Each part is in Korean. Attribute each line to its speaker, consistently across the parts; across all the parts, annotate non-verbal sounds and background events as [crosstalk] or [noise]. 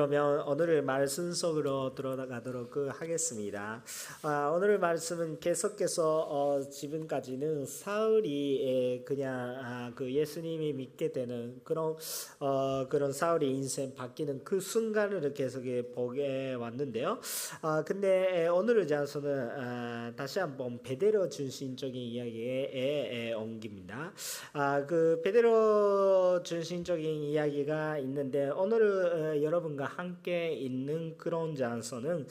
Speaker 1: 그러면 오늘의 말씀 속으로 들어가도록 하겠습니다. 아, 오늘 말씀은 계속해서 어, 지금까지는 사울이 그냥 아, 그 예수님이 믿게 되는 그런 어, 그런 사울의 인생 바뀌는 그 순간을 계속 보게 왔는데요. 아, 근데 오늘을 자서는 아, 다시 한번 베드로 중심적인 이야기에 옮깁니다. 아, 그 베드로 중심적인 이야기가 있는데 오늘 여러분과 함께 있는 그런 장소는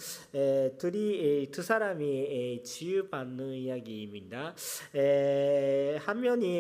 Speaker 1: 둘이 두 사람이 치유받는 이야기입니다. 한 면이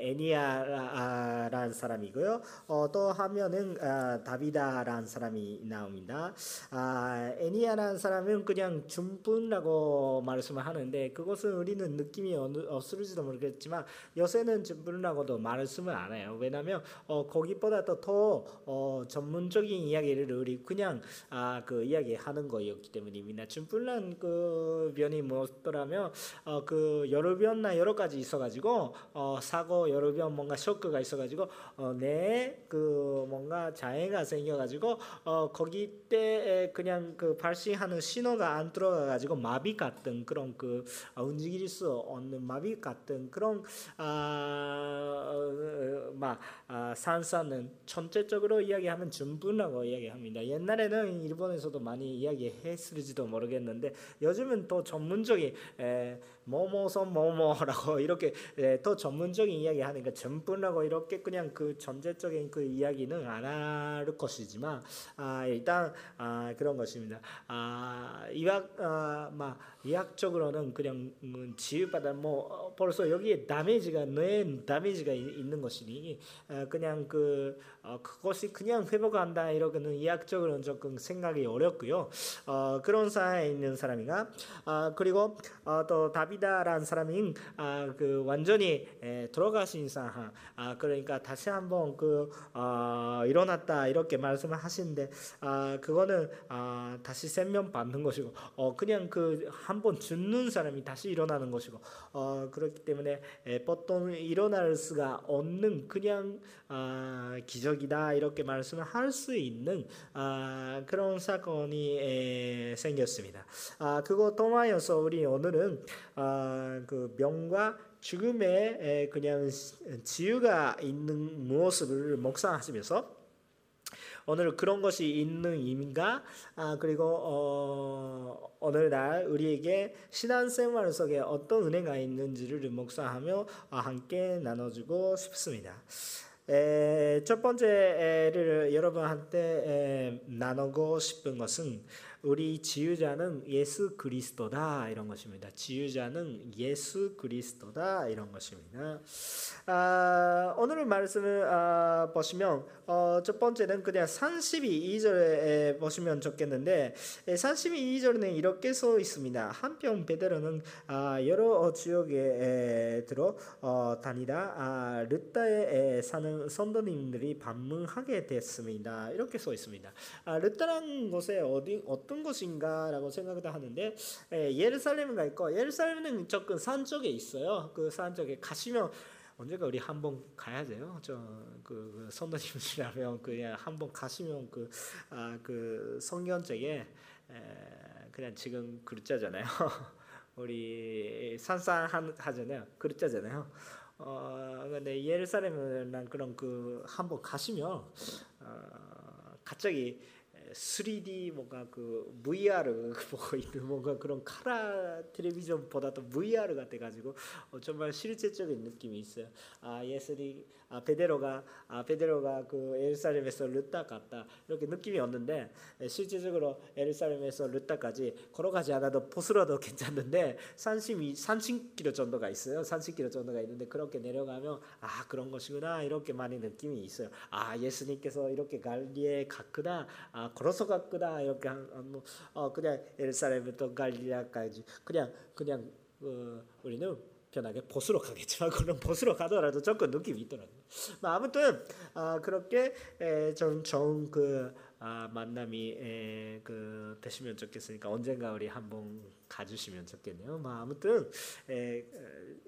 Speaker 1: 애니아라는 사람이고요. 어, 또 한 면은 아, 다비다라는 사람이 나옵니다. 아, 애니아라는 사람은 그냥 준분라고 말씀을 하는데 그것은 우리는 느낌이 없을지도 모르겠지만 요새는 준분이라고도 말씀을 안 해요. 왜냐하면 어, 거기보다 더 어, 전문적인 이야기를 우리 그냥 아, 그 이야기하는 거였기 때문입니다. 준불난 그 변이 뭐더라면 어, 그 여러 변나 여러 가지 있어가지고 어, 사고 여러 변 뭔가 쇼크가 있어가지고 어, 내그 뭔가 장애가 생겨가지고 어, 거기 때 그냥 그 발생하는 신호가 안 들어가가지고 마비 같은 그런 그 어, 움직일 수 없는 마비 같은 그런 아, 어, 막 아, 산사는 전체적으로 이야기하면 준분라고 이야기. 합니다. 옛날에는 일본에서도 많이 이야기했을지도 모르겠는데 요즘은 더 전문적인 뭐뭐서 뭐뭐라고 [laughs] 이렇게 더 전문적인 이야기 하니까 전분라고 이렇게 그냥 그 전제적인 그 이야기는 안 할 것이지만 아, 일단 아, 그런 것입니다. 아, 이학 아, 막 의학적으로는 그냥 음, 치유받아 뭐 벌써 여기에 다메이지가 뇌 다메이지가 있는 것이니 어, 그냥 그 어, 그것이 그냥 회복한다 이러고는 의학적으로는 조금 생각이 어렵고요. 어, 그런 사회에 있는 사람이가 아, 그리고 어, 또 다비다라는 사람이 아, 그 완전히 에, 들어가신 사람 아, 그러니까 다시 한번 그 어, 일어났다 이렇게 말씀을 하시는데 아, 그거는 아, 다시 생명 받는 것이고 어, 그냥 그 한 번 죽는 사람이 다시 일어나는 것이고 어, 그렇기 때문에 에, 보통 일어날 수가 없는 그냥 아, 기적이다 이렇게 말씀을 할 수 있는 아, 그런 사건이 에, 생겼습니다. 아, 그거 통하여서 우리 오늘은 아, 그 병과 죽음에 그냥 지유가 있는 무엇을 묵상하시면서 오늘 그런 것이 있는 임인가? 아, 그리고 어, 오늘날 우리에게 신앙생활 속에 어떤 은혜가 있는지를 묵상하며 함께 나눠주고 싶습니다. 에, 첫 번째를 여러분한테 에, 나누고 싶은 것은 우리 지유자는 예수 그리스도다 이런 것입니다. 지유자는 예수 그리스도다 이런 것입니다. 아, 오늘 말씀을 아, 보시면 어, 첫 번째는 그냥 32절에 보시면 좋겠는데 32절에는 이렇게 써 있습니다. 한편 베드로는 아, 여러 지역에 들어 어, 다니다 아, 르타에 사는 선도님들이 방문하게 됐습니다. 이렇게 써 있습니다. 아, 르타라는 곳에 어디 어떤 곳인가라고 생각을 하는데 예루살렘가 있고 예루살렘은 조금 산 쪽에 있어요. 그 산 쪽에 가시면 언제가 우리 한번 가야 돼요. 저그 그 선도님이라면 그냥 한번 가시면 그 아, 그 성경책에 그냥 지금 글자잖아요. [laughs] 우리 산산하잖아요. 글자잖아요. 어 근데 예루살렘이란 그런 그 한번 가시면 어, 갑자기 3D 뭔가 그 VR 보고 있는 뭔가 그런 카라 텔레비전보다도 VR가 돼가지고 어, 정말 실제적인 느낌이 있어요. 아 예술이 아 베데로가 아 베데로가 그 에르살렘에서 르타 갔다 이렇게 느낌이 없는데 실제적으로 에르살렘에서 르타까지 걸어가지 않아도 보스로도 [laughs] 괜찮은데 32 30km 정도가 있어요. 30km 정도가 있는데 그렇게 내려가면 아 그런 것이구나 이렇게 많이 느낌이 있어요. 아 예수님께서 이렇게 갈리에 갔구나. 아 걸어서 갔구나 이렇게 한, 뭐, 어, 그냥 예루살렘부터 갈리아까지 그냥 그냥 어, 우리는 편하게 보스로 가겠지만 그런 보스로 가더라도 조금 느낌이 있더라고요. 뭐 아무튼 아, 그렇게 좀 좋은 그 아, 만남이 에, 그 되시면 좋겠으니까 언젠가 우리 한번 가주시면 좋겠네요. 뭐 아무튼 에,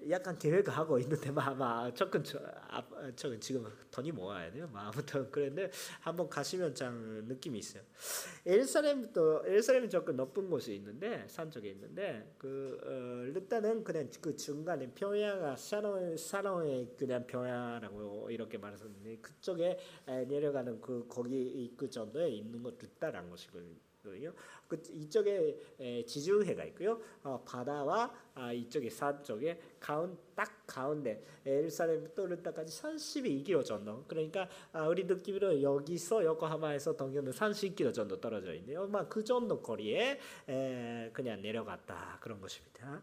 Speaker 1: 약간 계획하고 있는데 아마 조금 저 지금 돈이 모아야 돼요. 뭐 아무튼 그런데 한번 가시면 참 느낌이 있어요. 예루살렘도 예루살렘이 조금 높은 곳이 있는데 산 쪽에 있는데 그 어, 일단은 그냥 그 중간에 평야가 샤론 샤론의 그냥 평야라고 이렇게 말했었는데 그쪽에 내려가는 그 거기 입구 정도에 있는 것 르따라는 것이거든요. 그 이쪽에 지중해가 있고요. 어, 바다와 아, 이쪽에 산 쪽에 가운 딱 가운데 예루살렘부터 르다까지 32km 정도. 그러니까 아, 우리 느낌으로 여기서 요코하마에서 동경은 30km 정도 떨어져 있네요. 그 정도 거리에 에, 그냥 내려갔다 그런 것입니다.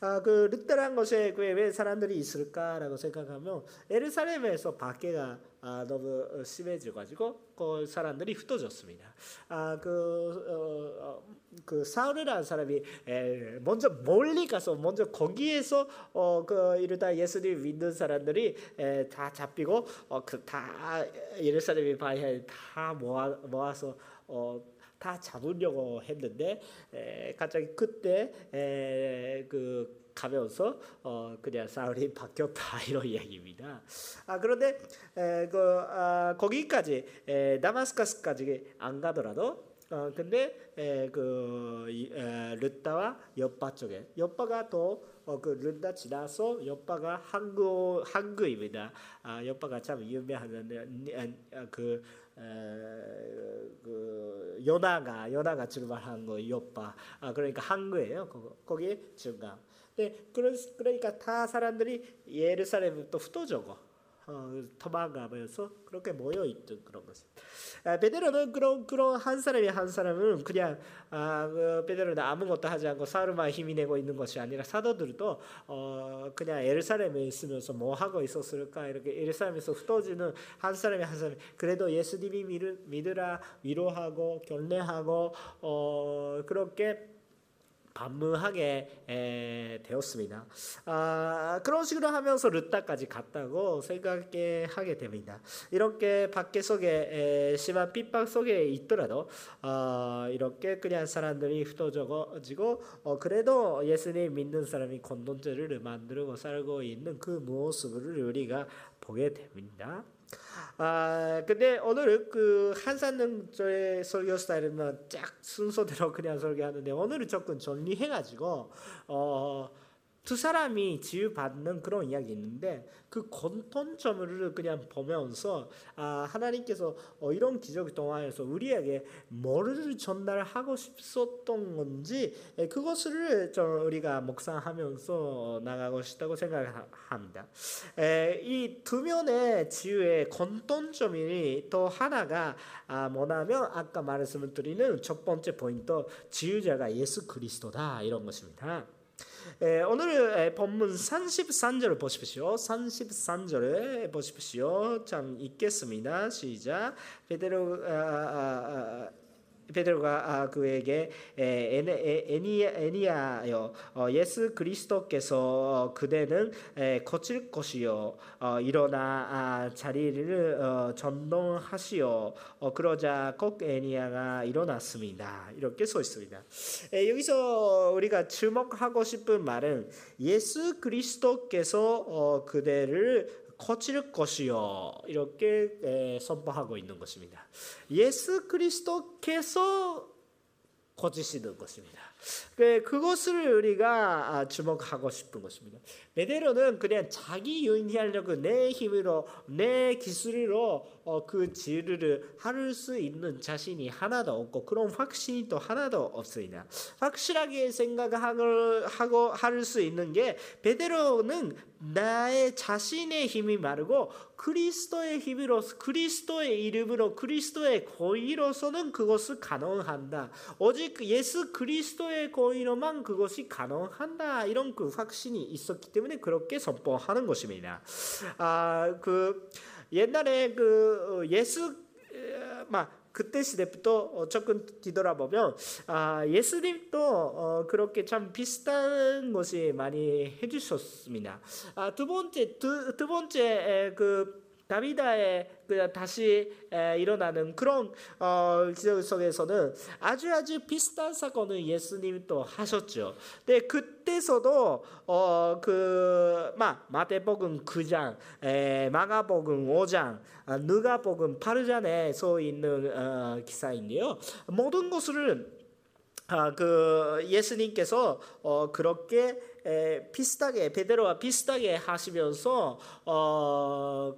Speaker 1: 아, 그 르다란 곳에 왜 사람들이 있을까라고 생각하면 예루살렘에서 밖에가 아, 너무 심해져 가지고 그 사람들이 흩어졌습니다. 아, 그, 어, 어, 그 사울이라는 사람이 에, 먼저 멀리 가서 먼저 거기에서 어, 그 이르다 예수님 믿는 사람들이 에, 다 잡히고 어, 그 다 예루살렘이 봐야 다 모아 모아서 어, 다 잡으려고 했는데 에, 갑자기 그때 에, 그 가면서 어 그냥 사울이 [laughs] 바뀌었다 이런 이야기입니다. 아 그런데 에, 그 아, 거기까지 에, 다마스카스까지 안 가더라도 어 근데 에, 그 에, 르다와 옆바 쪽에 옆바가 또 어, 그 르다 지나서 옆바가 항구 항구입니다. 아 옆바가 참 유명한 아, 그그 연하가 연하가 출발한 거 옆바 아 그러니까 항구예요. 거기 중간 네, 그러니까 다 사람들이 예루살렘부터 흩어져고 어, 도망가면서 그렇게 모여 있던 그런 것입 아, 베드로는 그런 그런 한 사람이 한 사람은 그냥 아, 그 베드로는 아무것도 하지 않고 사르만 힘이 내고 있는 것이 아니라 사도들도 어, 그냥 예루살렘에 있으면서 뭐 하고 있었을까? 이렇게 예루살렘에서 흩어지는 한 사람이 한 사람이 그래도 예수님이 믿으라 위로하고 결례하고 어, 그렇게 반문하게 되었습니다. 아, 그런 식으로 하면서 르타까지 갔다고 생각하게 됩니다. 이렇게 밖에 속에 심한 핍박 속에 있더라도 어, 이렇게 그냥 사람들이 흩어져지고 어, 그래도 예수님 믿는 사람이 공동체를 만들고 살고 있는 그 모습을 우리가 보게 됩니다. 아 근데 오늘 그 한산능조의 설교 스타일은 쫙 순서대로 그냥 설교하는데 오늘은 조금 정리해가지고 어. 두 사람이 지유받는 그런 이야기 있는데 그 공통점을 그냥 보면서 아 하나님께서 어, 이런 기적을 통하여서 우리에게 뭐를 전달하고 싶었던 건지 예, 그것을 좀 우리가 묵상하면서 나가고 싶다고 생각합니다. 예, 이두 면의 지유의 공통점이 또 하나가 아, 뭐냐면 아까 말씀을 드리는 첫 번째 포인트 지유자가 예수 그리스도다 이런 것입니다. 에, 오늘 본문 33절을 보십시오. 33절에 보십시오. 참 읽겠습니다. 시작. 베드로 아, 아, 아, 베드로가 그에게 에니아여 어, 예수 그리스도께서 그대는 거칠 것이요. 어, 일어나 아, 자리를 어, 전동하시오 그러자 꼭 에니아가 일어났습니다. 이렇게 써 있습니다. 여기서 우리가 주목하고 싶은 말은 예수 그리스도께서 그대를 거칠 것이요 이렇게 선포하고 있는 것입니다. 예수 그리스도께서 거치시는 것입니다. 그, 그것을 우리가 아, 주목하고 싶은 것입니다. 베데로는 그냥 자기 유인하려고 내 힘으로 내 기술로 어, 그 지르를 할수 있는 자신이 하나도 없고 그런 확신이 또 하나도 없습니다. 확실하게 생각하고 할 수 있는 게 베데로는 나의 자신의 힘이 말고 그리스도의 힘으로 그리스도의 이름으로 그리스도의 고의로서는 그것을 가능한다. 오직 예수 그리스도의 고의로만 그것이 가능한다. 이런 그 확신이 있었기 때문에 그렇게 선포하는 것입니다. 아, 그 옛날에 그 예수 막 그때 시대부터 조금 뒤돌아보면 아, 예수님도 어, 그렇게 참 비슷한 것이 많이 해주셨습니다. 아, 두 번째 두, 두 번째 그 다비다의 그 다시 에, 일어나는 그런 어, 기적 속에서는 아주 아주 비슷한 사건을 예수님이 또 하셨죠. 근데 그때서도 어, 그 마, 마태복음 9장, 에, 마가복음 5장, 아, 누가복음 8장에 서 있는 어, 기사인데요. 모든 것을 아, 그 예수님께서 어, 그렇게 에, 비슷하게 베드로와 비슷하게 하시면서 어그막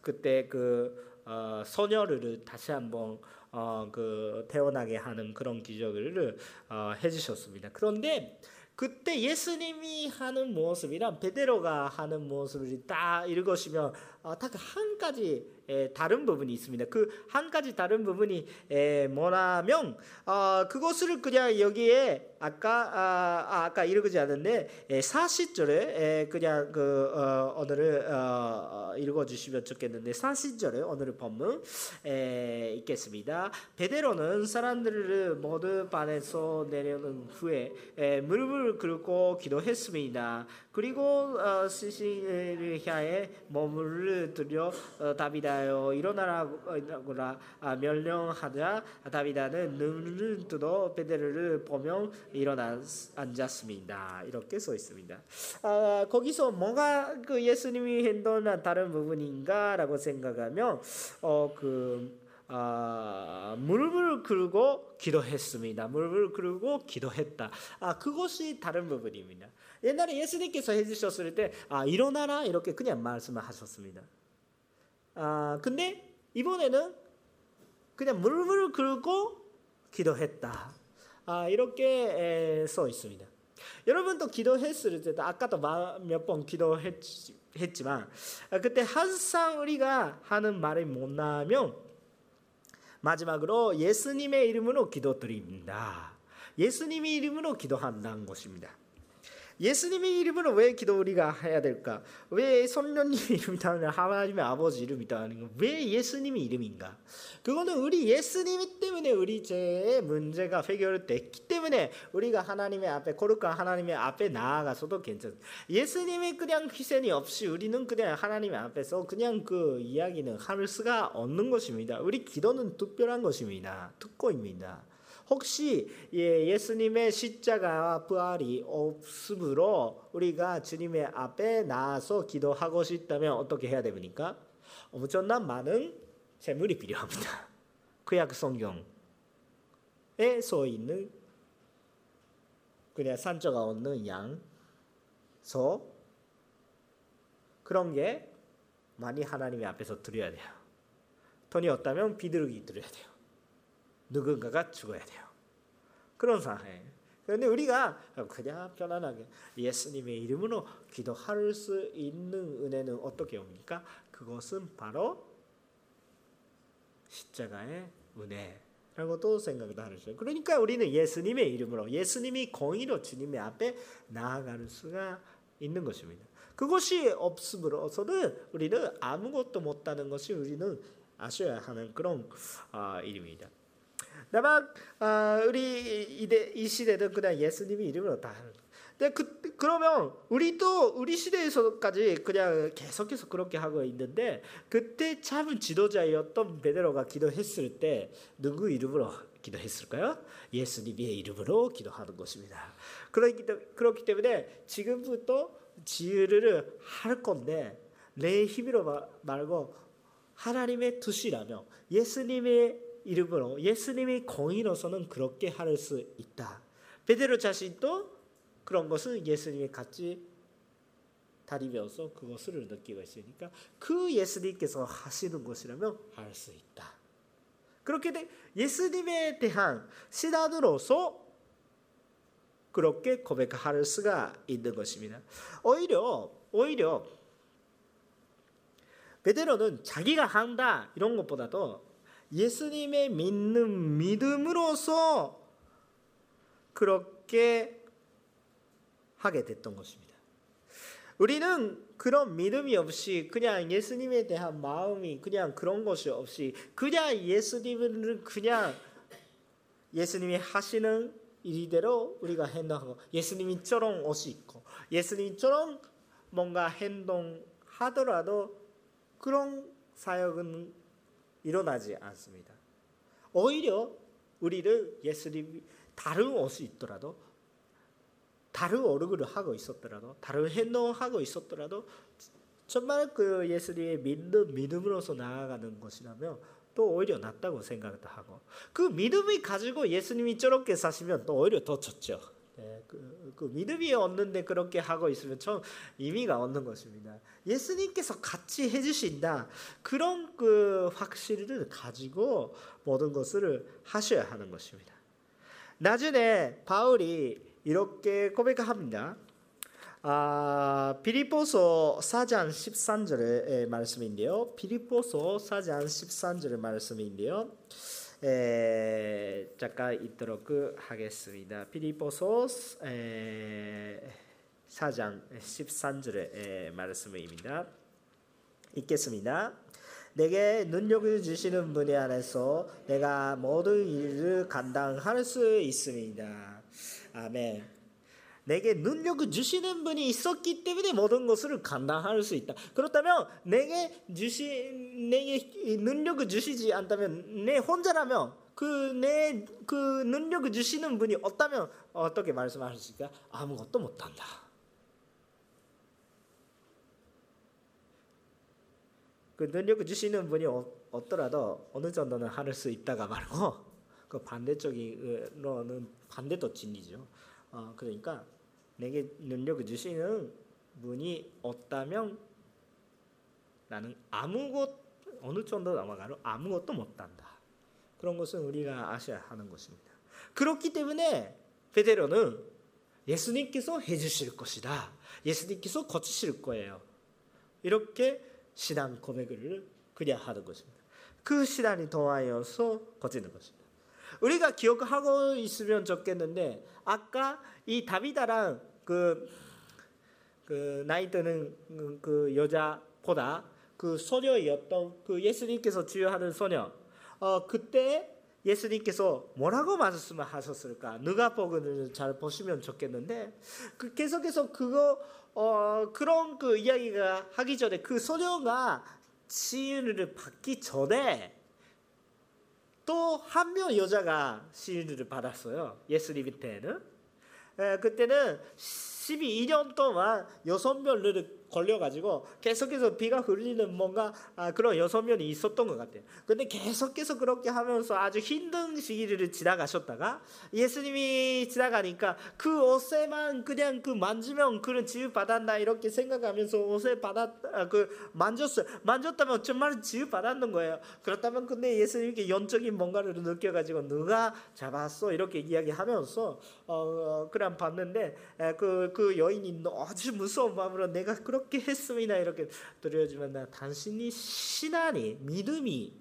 Speaker 1: 그때 그 어, 소녀를 다시 한번 어, 그 태어나게 하는 그런 기적을 어, 해주셨습니다. 그런데 그때 예수님이 하는 모습이랑 베드로가 하는 모습을 딱 읽으시면 어, 딱한 가지 에, 다른 부분이 있습니다. 그 한 가지 다른 부분이 에, 뭐냐면 어, 그것을 그냥 여기에 아까 아, 아까 읽지 않은데 에, 40절에 그냥 그 어, 오늘을 어, 어, 읽어주시면 좋겠는데 40절에 오늘 본문 에, 있겠습니다. 베드로는 사람들을 모두 반에서 내려는 후에 에, 무릎을 꿇고 기도했습니다. 그리고 어, 시신을 향해 몸을 들여 어, 다비다여 일어나라고라 아, 명령하자 다비다는 눈을 뜨고 베드로를 보며 일어나 앉았습니다. 이렇게 써 있습니다. 아, 거기서 뭐가 그 예수님이 했던 다른 부분인가라고 생각하면 어그 아, 무릎을 꿇고 기도했습니다. 무릎을 꿇고 기도했다. 아, 그것이 다른 부분입니다. 옛날에 예수님께서 해주셨을 때, 아, 일어나라. 이렇게 그냥 말씀을 하셨습니다. 아, 근데 이번에는 그냥 무릎을 꿇고 기도했다. 아, 이렇게 써 있습니다. 여러분도 기도했을 때, 아까도 몇 번 기도했지만, 아, 그때 항상 우리가 하는 말이 뭐냐면, 마지막으로 예수님의 이름으로 기도드립니다. 예수님의 이름으로 기도한다는 것입니다. 예수님의 이름으로 왜 기도 우리가 해야 될까? 왜 성령님 이름이다 하나님의 아버지 이름이다 하는 거? 왜 예수님의 이름인가? 그거는 우리 예수님 때문에 우리 죄의 문제가 해결됐기 때문에 우리가 하나님의 앞에 거룩한 하나님의 앞에 나아가서도 괜찮. 예수님이 그냥 희생이 없이 우리는 그냥 하나님 앞에서 그냥 그 이야기는 할 수가 없는 것입니다. 우리 기도는 특별한 것입니다. 특권입니다. 혹시 예, 예수님의 십자가 부활이 없으므로 우리가 주님의 앞에 나와서 기도하고 싶다면 어떻게 해야 됩니까? 엄청난 많은 재물이 필요합니다. [laughs] 구약 성경에 써 있는 그냥 산조가 없는 양, 소 그런 게 많이 하나님의 앞에서 드려야 돼요. 돈이 없다면 비둘기 드려야 돼요. 누군가가 죽어야 돼요. 그런 상황에. 그런데 우리가 그냥 편안하게 예수님의 이름으로 기도할 수 있는 은혜는 어떻게 옵니까? 그것은 바로 십자가의 은혜라고도 생각을 하죠. 그러니까 우리는 예수님의 이름으로 예수님이 공의로 주님의 앞에 나아갈 수가 있는 것입니다. 그것이 없음으로서는 우리는 아무것도 못하는 것이 우리는 아셔야 하는 그런 어, 일입니다. 다만 어, 우리 이대, 이 시대는 그냥 예수님의 이름으로 다 하는. 근데 그 그러면 우리도 우리 시대에서까지 그냥 계속해서 그렇게 하고 있는데 그때 참 지도자였던 베드로가 기도했을 때 누구 이름으로 기도했을까요? 예수님의 이름으로 기도하는 것입니다. 그렇기, 그렇기 때문에 지금부터 지혜를 할 건데 내 힘으로 말고 하나님의 뜻이라며 예수님의 이름으로 예수님의 공의로서는 그렇게 할 수 있다. 베드로 자신도 그런 것을 예수님이 같이 다리면서 그것을 느끼고 있으니까 그 예수님께서 하시는 것이라면 할 수 있다. 그렇게 돼 예수님에 대한 신앙으로서 그렇게 고백할 수가 있는 것입니다. 오히려 오히려 베드로는 자기가 한다 이런 것보다도 예수님의 믿는 믿음으로서 그렇게 하게 됐던 것입니다. 우리는 그런 믿음이 없이 그냥 예수님에 대한 마음이 그냥 그런 것이 없이 그냥 예수님을 그냥 예수님이 하시는 일대로 우리가 행동하고 예수님이처럼 옷이 있고 예수님처럼 뭔가 행동 하더라도 그런 사역은 일어나지 않습니다. 오히려 우리를 예수님이 다른 옷이 있더라도 다른 얼굴을 하고 있었더라도 다른 행동을 하고 있었더라도 정말 그 예수님의 믿음 믿음으로서 나아가는 것이라면 또 오히려 낫다고 생각도 하고 그 믿음이 가지고 예수님이 저렇게 사시면 또 오히려 더 좋죠. 네, 그, 그 믿음이 없는데 그렇게 하고 있으면 좀 의미가 없는 것입니다. 예수님께서 같이 해주신다 그런 그 확신을 가지고 모든 것을 하셔야 하는 것입니다. 나중에 바울이 이렇게 고백합니다. 아, 비리포서 4장 13절의 말씀인데요. 비리포서 4장 13절의 말씀인데요. 에, 잠깐 있도록 하겠습니다. 비리포서 4장 13절의 말씀입니다. 읽겠습니다. 내게 능력을 주시는 분이 안에서 내가 모든 일을 감당할 수 있습니다. 아멘. 내게 능력을 주시는 분이 있었기 때문에 모든 것을 감당할 수 있다. 그렇다면 내게 주시 내게 능력을 주시지 않다면 내 혼자라면 그내그 능력을 주시는 분이 없다면 어떻게 말씀하실까? 아무것도 못한다. 그 능력을 주시는 분이 없더라도 어느 정도는 할 수 있다가 말고 그 반대쪽이로는 반대도 진리죠. 어, 그러니까 내게 능력을 주시는 분이 없다면 나는 아무것 어느 정도 넘어가도 아무것도 못한다. 그런 것은 우리가 아셔야 하는 것입니다. 그렇기 때문에 베드로는 예수님께서 해주실 것이다. 예수님께서 고치실 거예요. 이렇게 신앙 고백을 그냥 하는 것입니다. 그 신앙이 통하여서 고치는 것입니다. 우리가 기억하고 있으면 좋겠는데 아까 이 다비다랑 그, 그 나이 드는 그 여자보다 그 소녀였던 그 예수님께서 주요하는 소녀 어 그때 예수님께서 뭐라고 말씀하셨을까? 누가 복음을 잘 보시면 좋겠는데 그 계속해서 그거 어 그런 그 이야기가 하기 전에 그 소녀가 치유를 받기 전에 또 한 명 여자가 치유를 받았어요. 예수님한테는 그때는 12년 동안 명을 걸려가지고 계속해서 비가 흘리는 뭔가 아, 그런 여섯 명이 있었던 것 같아요. 근데 계속해서 그렇게 하면서 아주 힘든 시기를 지나가셨다가 예수님이 지나가니까 그 옷에만 그냥 그 만지면 그런 지유 받았나 이렇게 생각하면서 옷에 받았 아, 그 만졌어요. 만졌다면 정말 지유 받았는 거예요. 그렇다면 근데 예수님께 영적인 뭔가를 느껴가지고 누가 잡았어 이렇게 이야기하면서 어, 어 그냥 봤는데 그그 그 여인이 아주 무서운 마음으로 내가 그렇게 그렇게 했습니다. 이렇게 드려지만 나 당신이 신앙이 믿음이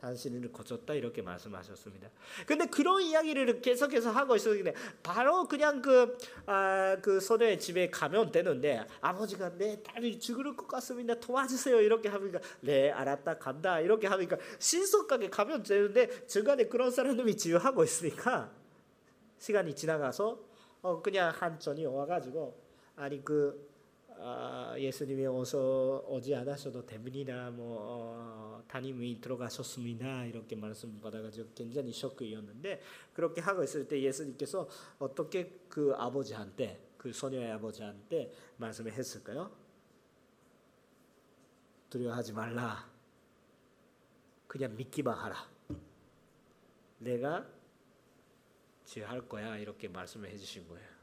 Speaker 1: 당신을 고쳤다 이렇게 말씀하셨습니다. 근데 그런 이야기를 계속해서 하고 있었는데 바로 그냥 그, 아, 그 소녀의 집에 가면 되는데 아버지가 내 딸이 죽을 것 같습니다. 도와주세요. 이렇게 하니까 네 알았다 간다 이렇게 하니까 신속하게 가면 되는데 중간에 그런 사람들이 지휘하고 있으니까 시간이 지나가서 어, 그냥 한전이 와가지고 아니 그 아, 예수님이 어서 오지 않으셔도 됩니다. 뭐 어, 담임이 들어가셨습니다. 이렇게 말씀 받아가지고 굉장히 쇼크였는데 그렇게 하고 있을 때 예수님께서 어떻게 그 아버지한테 그 소녀의 아버지한테 말씀을 했을까요? 두려워하지 말라. 그냥 믿기만 하라. 내가 지할 거야 이렇게 말씀을 해주신 거예요.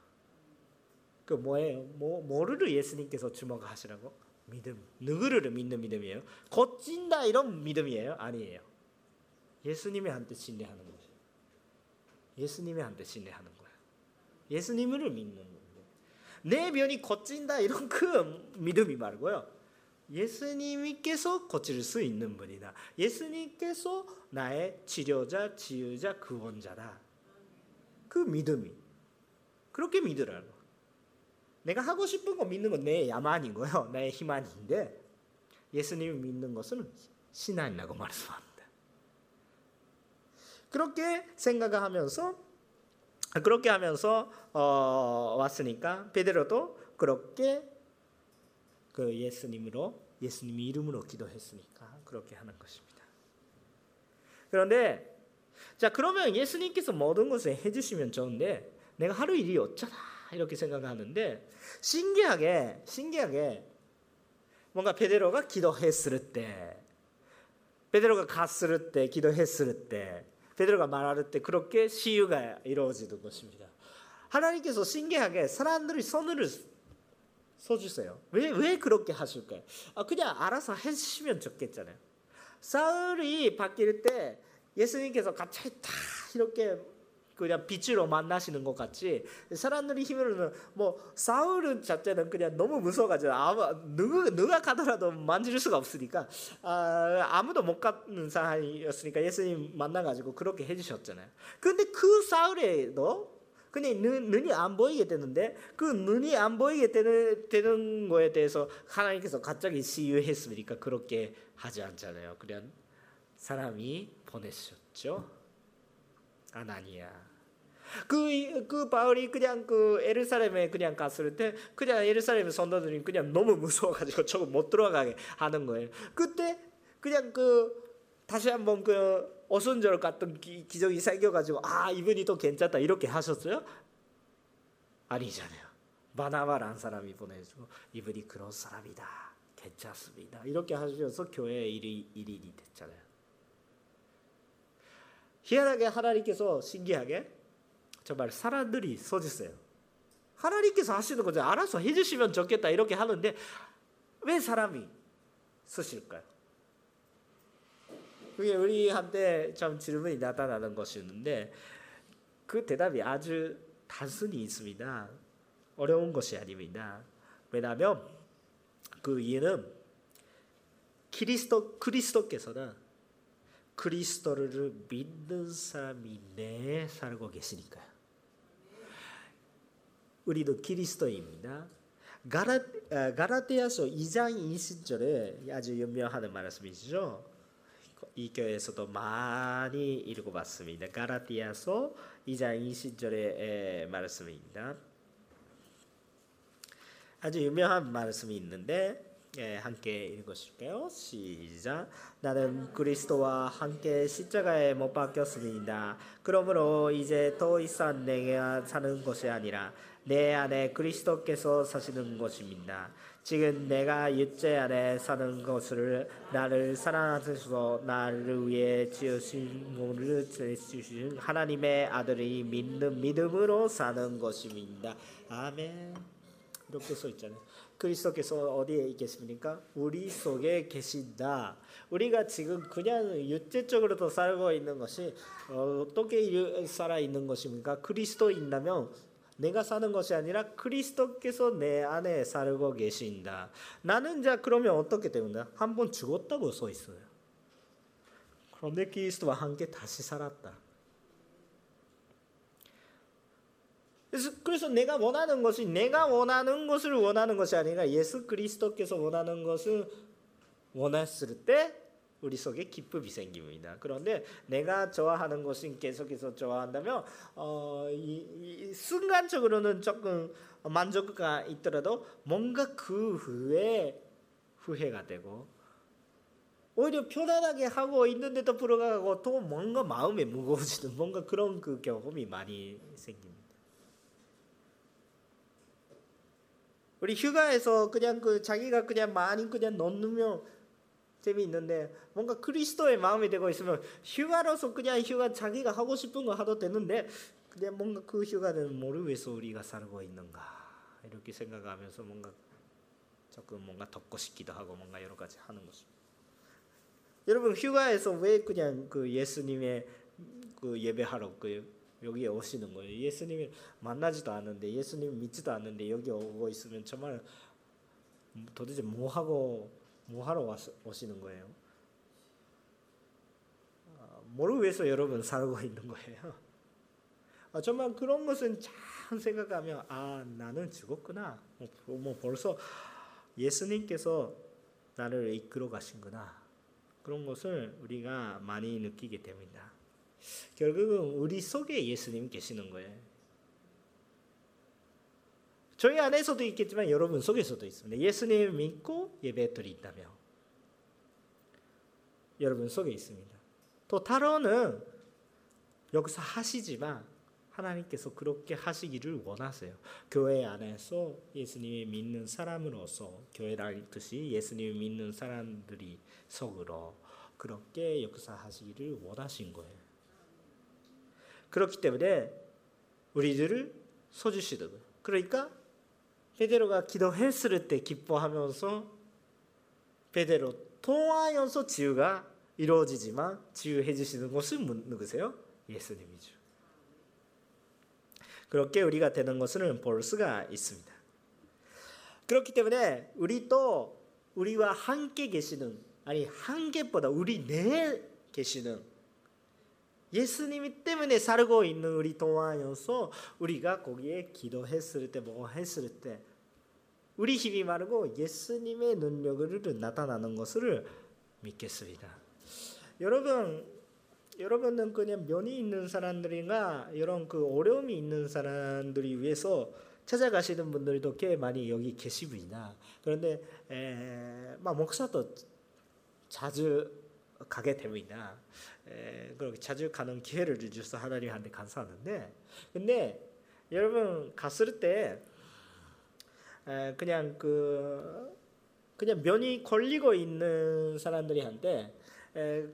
Speaker 1: 그 뭐예요? 뭐 뭐를 예수님께서 주목하시라고? 믿음. 누구를 믿는 믿음이에요? 고친다 이런 믿음이에요? 아니에요. 예수님의 한테 신뢰하는 거죠. 예수님의 한테 신뢰하는 거야. 예수님을 믿는 거예요. 내 변이 고친다 이런 그 믿음이 말고요. 예수님께서 고칠 수 있는 분이다. 예수님께서 나의 치료자, 치유자, 구원자다. 그 믿음이 그렇게 믿으라고. 내가 하고 싶은 거 믿는 건내 거예요. 내 희망인데 예수님을 믿는 것은 신앙이라고 말씀합니다. 그렇게 생각하면서 그렇게 하면서 어, 왔으니까 베드로도 그렇게 그그 예수님으로 예수님 이름으로 기도했으니까 그렇게 하는 것입니다. 그런데 자 그러면 예수님께서 모든 것을 해주시면 좋은데 내가 하루 일이 어쩌나 이렇게 생각하는데 신기하게 신기하게 뭔가 베드로가 기도했을 때 베드로가 갔을 때 기도했을 때 베드로가 말할 때 그렇게 시유가 이루어지는 것입니다. 하나님께서 신기하게 사람들이 손을 써주세요. 왜, 왜 그렇게 하실까요? 아, 그냥 알아서 해주시면 좋겠잖아요. 사울이 바뀔 때 예수님께서 갑자기 다 이렇게 그냥 빛으로 만나시는 것 같이 사람들이 힘으로는 뭐 사울은 자체는 그냥 너무 무서워가지고 아무 누가 누가 가더라도 만질 수가 없으니까 아, 아무도 못 가는 상황이었으니까 예수님 만나가지고 그렇게 해주셨잖아요. 근데 그 사울에도 그냥 눈, 눈이 안 보이게 되는데 그 눈이 안 보이게 되는, 되는 거에 대해서 하나님께서 갑자기 시유했으니까 그렇게 하지 않잖아요. 그냥 사람이 보내셨죠. 아나니아. 그, 그 바울이 그냥 그 에르사렘에 그냥 갔을 때 그냥 에르사렘 선도들이 그냥 너무 무서워가지고 조금 못 들어가게 하는 거예요. 그때 그냥 그 다시 한번 그 오순절 같은 기, 기적이 생겨가지고 아 이분이 또 괜찮다 이렇게 하셨어요? 아니잖아요. 바나바란 사람이 보내주고 이분이 그런 사람이다. 괜찮습니다. 이렇게 하셔서 교회 일이 일인이 됐잖아요. 희한하게 하나님께서 신기하게 정말 사람들이 써주세요. 하나님께서 하시는 거죠. 알아서 해주시면 좋겠다 이렇게 하는데 왜 사람이 쓰실까요? 그게 우리한테 참 질문이 나타나는 것이었는데 그 대답이 아주 단순히 있습니다. 어려운 것이 아닙니다. 왜냐하면 그 이유는 그리스도 그리스도께서는 그리스도를 믿는 사람이 내 살고 계시니까요. 우리도 그리스도입니다. 가라, 가라테아서 2장 20절에 아주 유명한 말씀이죠. 이 교회에서도 많이 읽어봤습니다. 가라티아서 2장 20절의 말씀입니다. 아주 유명한 말씀이 있는데 예, 함께 읽으실게요. 시작. 나는 그리스도와 함께 십자가에 못 박혔습니다. 그러므로 이제 더 이상 내가 사는 것이 아니라 내 안에 그리스도께서 사시는 것입니다. 지금 내가 육체 안에 사는 것을 나를 사랑하셔서 나를 위해 지으신 몸을 주신 하나님의 아들이 믿는 믿음으로 사는 것입니다. 아멘. 이렇게 써 있잖아요. 그리스도께서 어디에 계십니까? 우리 속에 계신다. 우리가 지금 그냥 육체적으로 살고 있는 것이 어떻게 살아 있는 것입니까? 그리스도 있다면 내가 사는 것이 아니라 그리스도께서 내 안에 살고 계신다. 나는 자 그러면 어떻게 되는가? 한 번 죽었다고 써 있어요. 그런데 그리스도와 함께 다시 살았다. 그래서 내가 원하는 것이 내가 원하는 것을 원하는 것이 아니라 예수 그리스도께서 원하는 것을 원했을 때 우리 속에 기쁨이 생깁니다. 그런데 내가 좋아하는 것은 계속해서 좋아한다면 어, 이, 이 순간적으로는 조금 만족가 있더라도 뭔가 그 후에 후회가 되고 오히려 편안하게 하고 있는데도 불구하고 또 뭔가 마음에 무거워지는 뭔가 그런 그 경험이 많이 생깁니다. 우리 휴가에서 그냥 그 자기가 그냥 많이 그냥 넣으면 재미있는데 뭔가 그리스도의 마음이 되고 있으면 휴가로서 그냥 휴가 자기가 하고 싶은 거 하도 되는데 그냥 뭔가 그 휴가는 뭐를 위해서 우리가 살고 있는가 이렇게 생각하면서 뭔가 조금 뭔가 덮고 싶기도 하고 뭔가 여러 가지 하는 것입니다. 여러분 휴가에서 왜 그냥 그 예수님의 그 예배하러 그 여기에 오시는 거예요. 예수님을 만나지도 않는데 예수님 믿지도 않는데 여기 오고 있으면 정말 도대체 뭐 하고 뭐 하러 오시는 거예요? 뭐를 위해서 여러분 살고 [laughs] 있는 거예요? 아, 정말 그런 것은 참 생각하면 아 나는 죽었구나. 뭐, 뭐 벌써 예수님께서 나를 이끌어 가신구나. 그런 것을 우리가 많이 느끼게 됩니다. 결국은 우리 속에 예수님 계시는 거예요. 저희 안에서도 있겠지만 여러분 속에서도 있습니다. 예수님을 믿고 예배 드린다면 여러분 속에 있습니다. 또 타로는 여기서 하시지만 하나님께서 그렇게 하시기를 원하세요. 교회 안에서 예수님이 믿는 사람으로서 교회라 뜻이 예수님을 믿는 사람들이 속으로 그렇게 역사하시기를 원하신 거예요. 그렇기 때문에 우리들을 거예요. 그러니까 베드로가 기도했을 때 기뻐하면서 베드로 통하여서 지유가 이루어지지만 지유해 주시는 것은 누구세요? 예수님이죠. 그렇게 우리가 되는 것을 볼 수가 있습니다. 그렇기 때문에 우리 또 우리와 함께 계시는 아니 한계보다 우리 내 계시는 예수님이 때문에 살고 있는 우리 동안여서 우리가 거기에 기도했을 때 뭐 했을 때 우리 힘이 말고 예수님의 능력을 나타나는 것을 믿겠습니다. 여러분 여러분은 그냥 면이 있는 사람들이나 이런 그 어려움이 있는 사람들이 위해서 찾아가시는 분들도 꽤 많이 여기 계시구나. 그런데 에, 막 목사도 자주 가게 됩니다. 에, 그렇게 자주 가는 기회를 주셔서 하나님한테 감사하는데, 근데 여러분 갔을 때 에, 그냥 그 그냥 면이 걸리고 있는 사람들이한테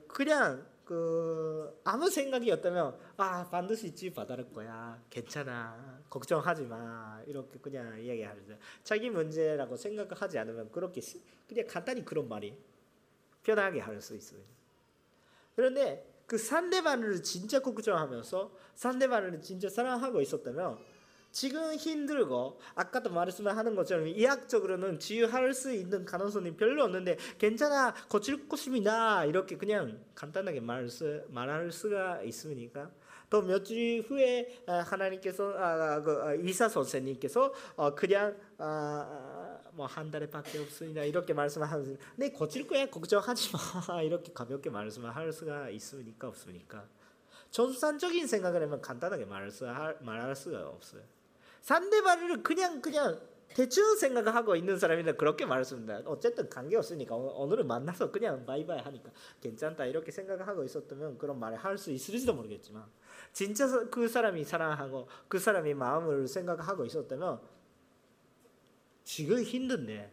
Speaker 1: 그냥 그 아무 생각이 없다면 아 반드시 집 받을 거야 괜찮아 걱정하지 마 이렇게 그냥 이야기하는데 자기 문제라고 생각하지 않으면 그렇게 그냥 간단히 그런 말이 편하게 할 수 있어요. 그런데 그 상대방을 진짜 걱정하면서 상대방을 진짜 사랑하고 있었다면 지금 힘들고 아까도 말씀하는 것처럼 의학적으로는 치유할 수 있는 가능성이 별로 없는데 괜찮아 고칠 것입니다 이렇게 그냥 간단하게 말 수, 말할 수가 있습니까? 또 며칠 후에 아, 하나님께서 아, 그 아, 의사 선생님께서 어, 그냥 뭐 한 달에밖에 없으니까 이렇게 말씀하는 네 고칠 거야 걱정하지 마 [laughs] 이렇게 가볍게 말씀할 수가 있습니까 없습니까? 전산적인 생각을 하면 간단하게 말할, 수, 말할 수가 없어요. 상대방을 그냥 그냥 대충 생각하고 있는 사람이라 그렇게 말했습니다. 어쨌든 관계 없으니까 오늘은 만나서 그냥 바이바이 하니까 괜찮다 이렇게 생각하고 있었다면 그런 말을 할 수 있을지도 모르겠지만 진짜 그 사람이 사랑하고 그 사람이 마음을 생각하고 있었다면 지금 힘든데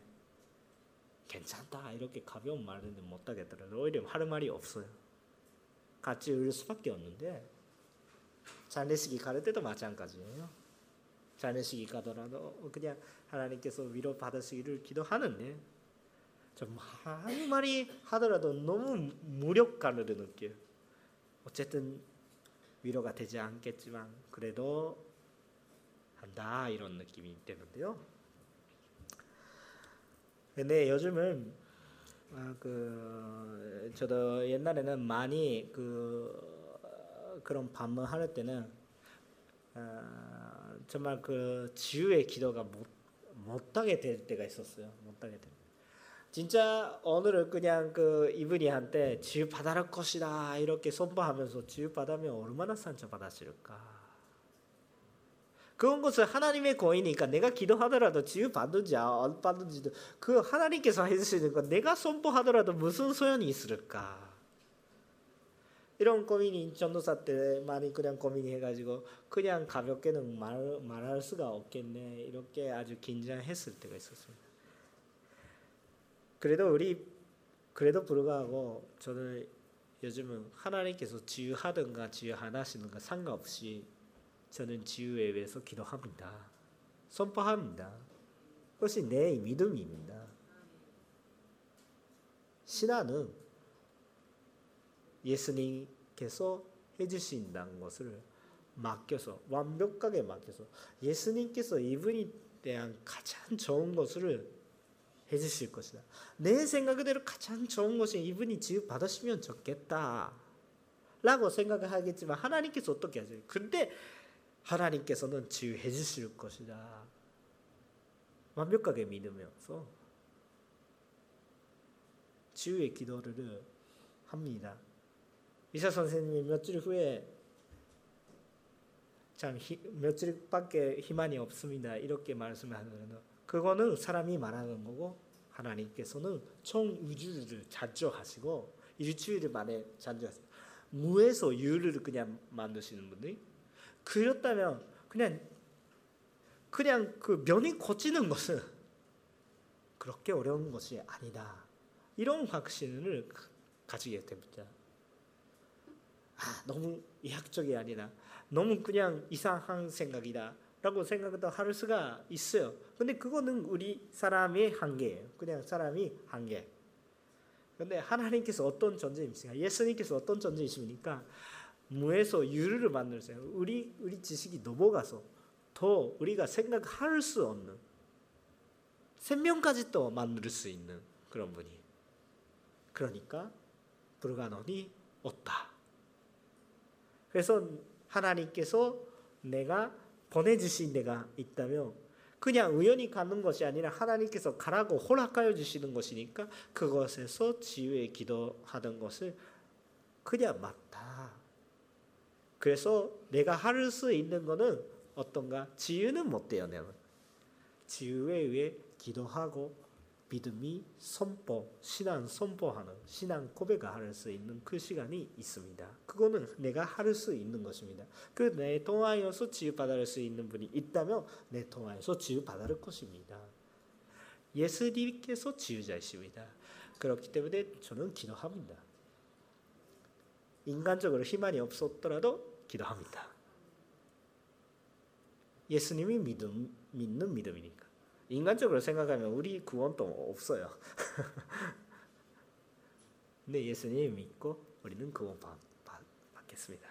Speaker 1: 괜찮다 이렇게 가벼운 말은 못 하겠더라도 오히려 할 말이 없어요. 같이 울 수밖에 없는데 장례식이 가를 때도 마찬가지예요. 자녀식이 가더라도 그냥 하나님께서 위로 받으시기를 기도하는데 좀 아무 말이 하더라도 너무 무력감을 느껴요. 어쨌든 위로가 되지 않겠지만 그래도 한다 이런 느낌이 되는데요. 근데 요즘은 아, 그 저도 옛날에는 많이 그 그런 반문할 때는 아, 정말 그 지유의 기도가 못 못하게 될 때가 있었어요. 못하게 될. 진짜 오늘은 그냥 그 이분이 한테 지유 받아라 것이다 이렇게 선포하면서 지유 받으면 얼마나 상처 받았을까. 그런 것을 하나님의 거이니까 내가 기도하더라도 지유 받든지 안 받든지도 그 하나님께서 해주시는 거 내가 선포하더라도 무슨 소용이 있을까. 이런 고민이 전도사 때 많이 그냥 고민해가지고 그냥 가볍게는 말, 말할 수가 없겠네 이렇게 아주 긴장했을 때가 있었습니다. 그래도 우리 그래도 불구하고 저는 요즘은 하나님께서 지유하든가 지유 안 하시는가 상관없이 저는 지유에 위해서 기도합니다. 선포합니다. 그것이 내 믿음입니다. 신앙은 예수님께서 해주신다는 것을 맡겨서 완벽하게 맡겨서 예수님께서 이분에 대한 가장 좋은 것을 해주실 것이다. 내 생각대로 가장 좋은 것이 이분이 지금 받으시면 좋겠다. 라고 생각을 하겠지만 하나님께서 어떻게 하세요? 근데 하나님께서는 지휘해 주실 것이다. 완벽하게 믿으면서 지휘의 기도를 합니다. 의사 선생님이 며칠 후에 참 히, 며칠밖에 희망이 없습니다. 이렇게 말씀하는 그거는 사람이 말하는 거고 하나님께서는 총 우주를 창조하시고 일주일 만에 창조하세요. 무에서 유를 그냥 만드시는 분들이 그렇다면 그냥 그냥 그 면이 고치는 것은 그렇게 어려운 것이 아니다. 이런 확신을 가지게 됩니다. 아, 너무 이학적이 아니다. 너무 그냥 이상한 생각이다. 라고 생각도 할 수가 있어요. 근데 그거는 우리 사람의 한계예요. 그냥 사람이 한계. 근데 하나님께서 어떤 존재이십니까? 예수님께서 어떤 존재이십니까? 무에서 유를 만들세요. 우리 우리 지식이 넘어가서 더 우리가 생각할 수 없는 생명까지 또 만들 수 있는 그런 분이. 그러니까 불가능이 없다. 그래서 하나님께서 내가 보내주신 데가 있다면 그냥 우연히 가는 것이 아니라 하나님께서 가라고 허락하여 주시는 것이니까 그것에서 지유에 기도하던 것을 그냥 맞다. 그래서 내가 할 수 있는 것은 어떤가? 지유는 못 돼요. 내가. 지유에 의해 기도하고 믿음이 선포, 신앙 선포하는 신앙 고백을 할 수 있는 그 시간이 있습니다. 그거는 내가 할 수 있는 것입니다. 그 내 통하여서 치유받을 수 있는 분이 있다면 내 통하여서 치유받을 것입니다. 예수님께서 치유자이십니다. 그렇기 때문에 저는 기도합니다. 인간적으로 희망이 없었더라도 기도합니다. 예수님이 믿음, 믿는 믿음이니까. 인간적으로 생각하면 우리 구원도 없어요. [laughs] 근데 예수님 믿고 우리는 구원 받, 받겠습니다.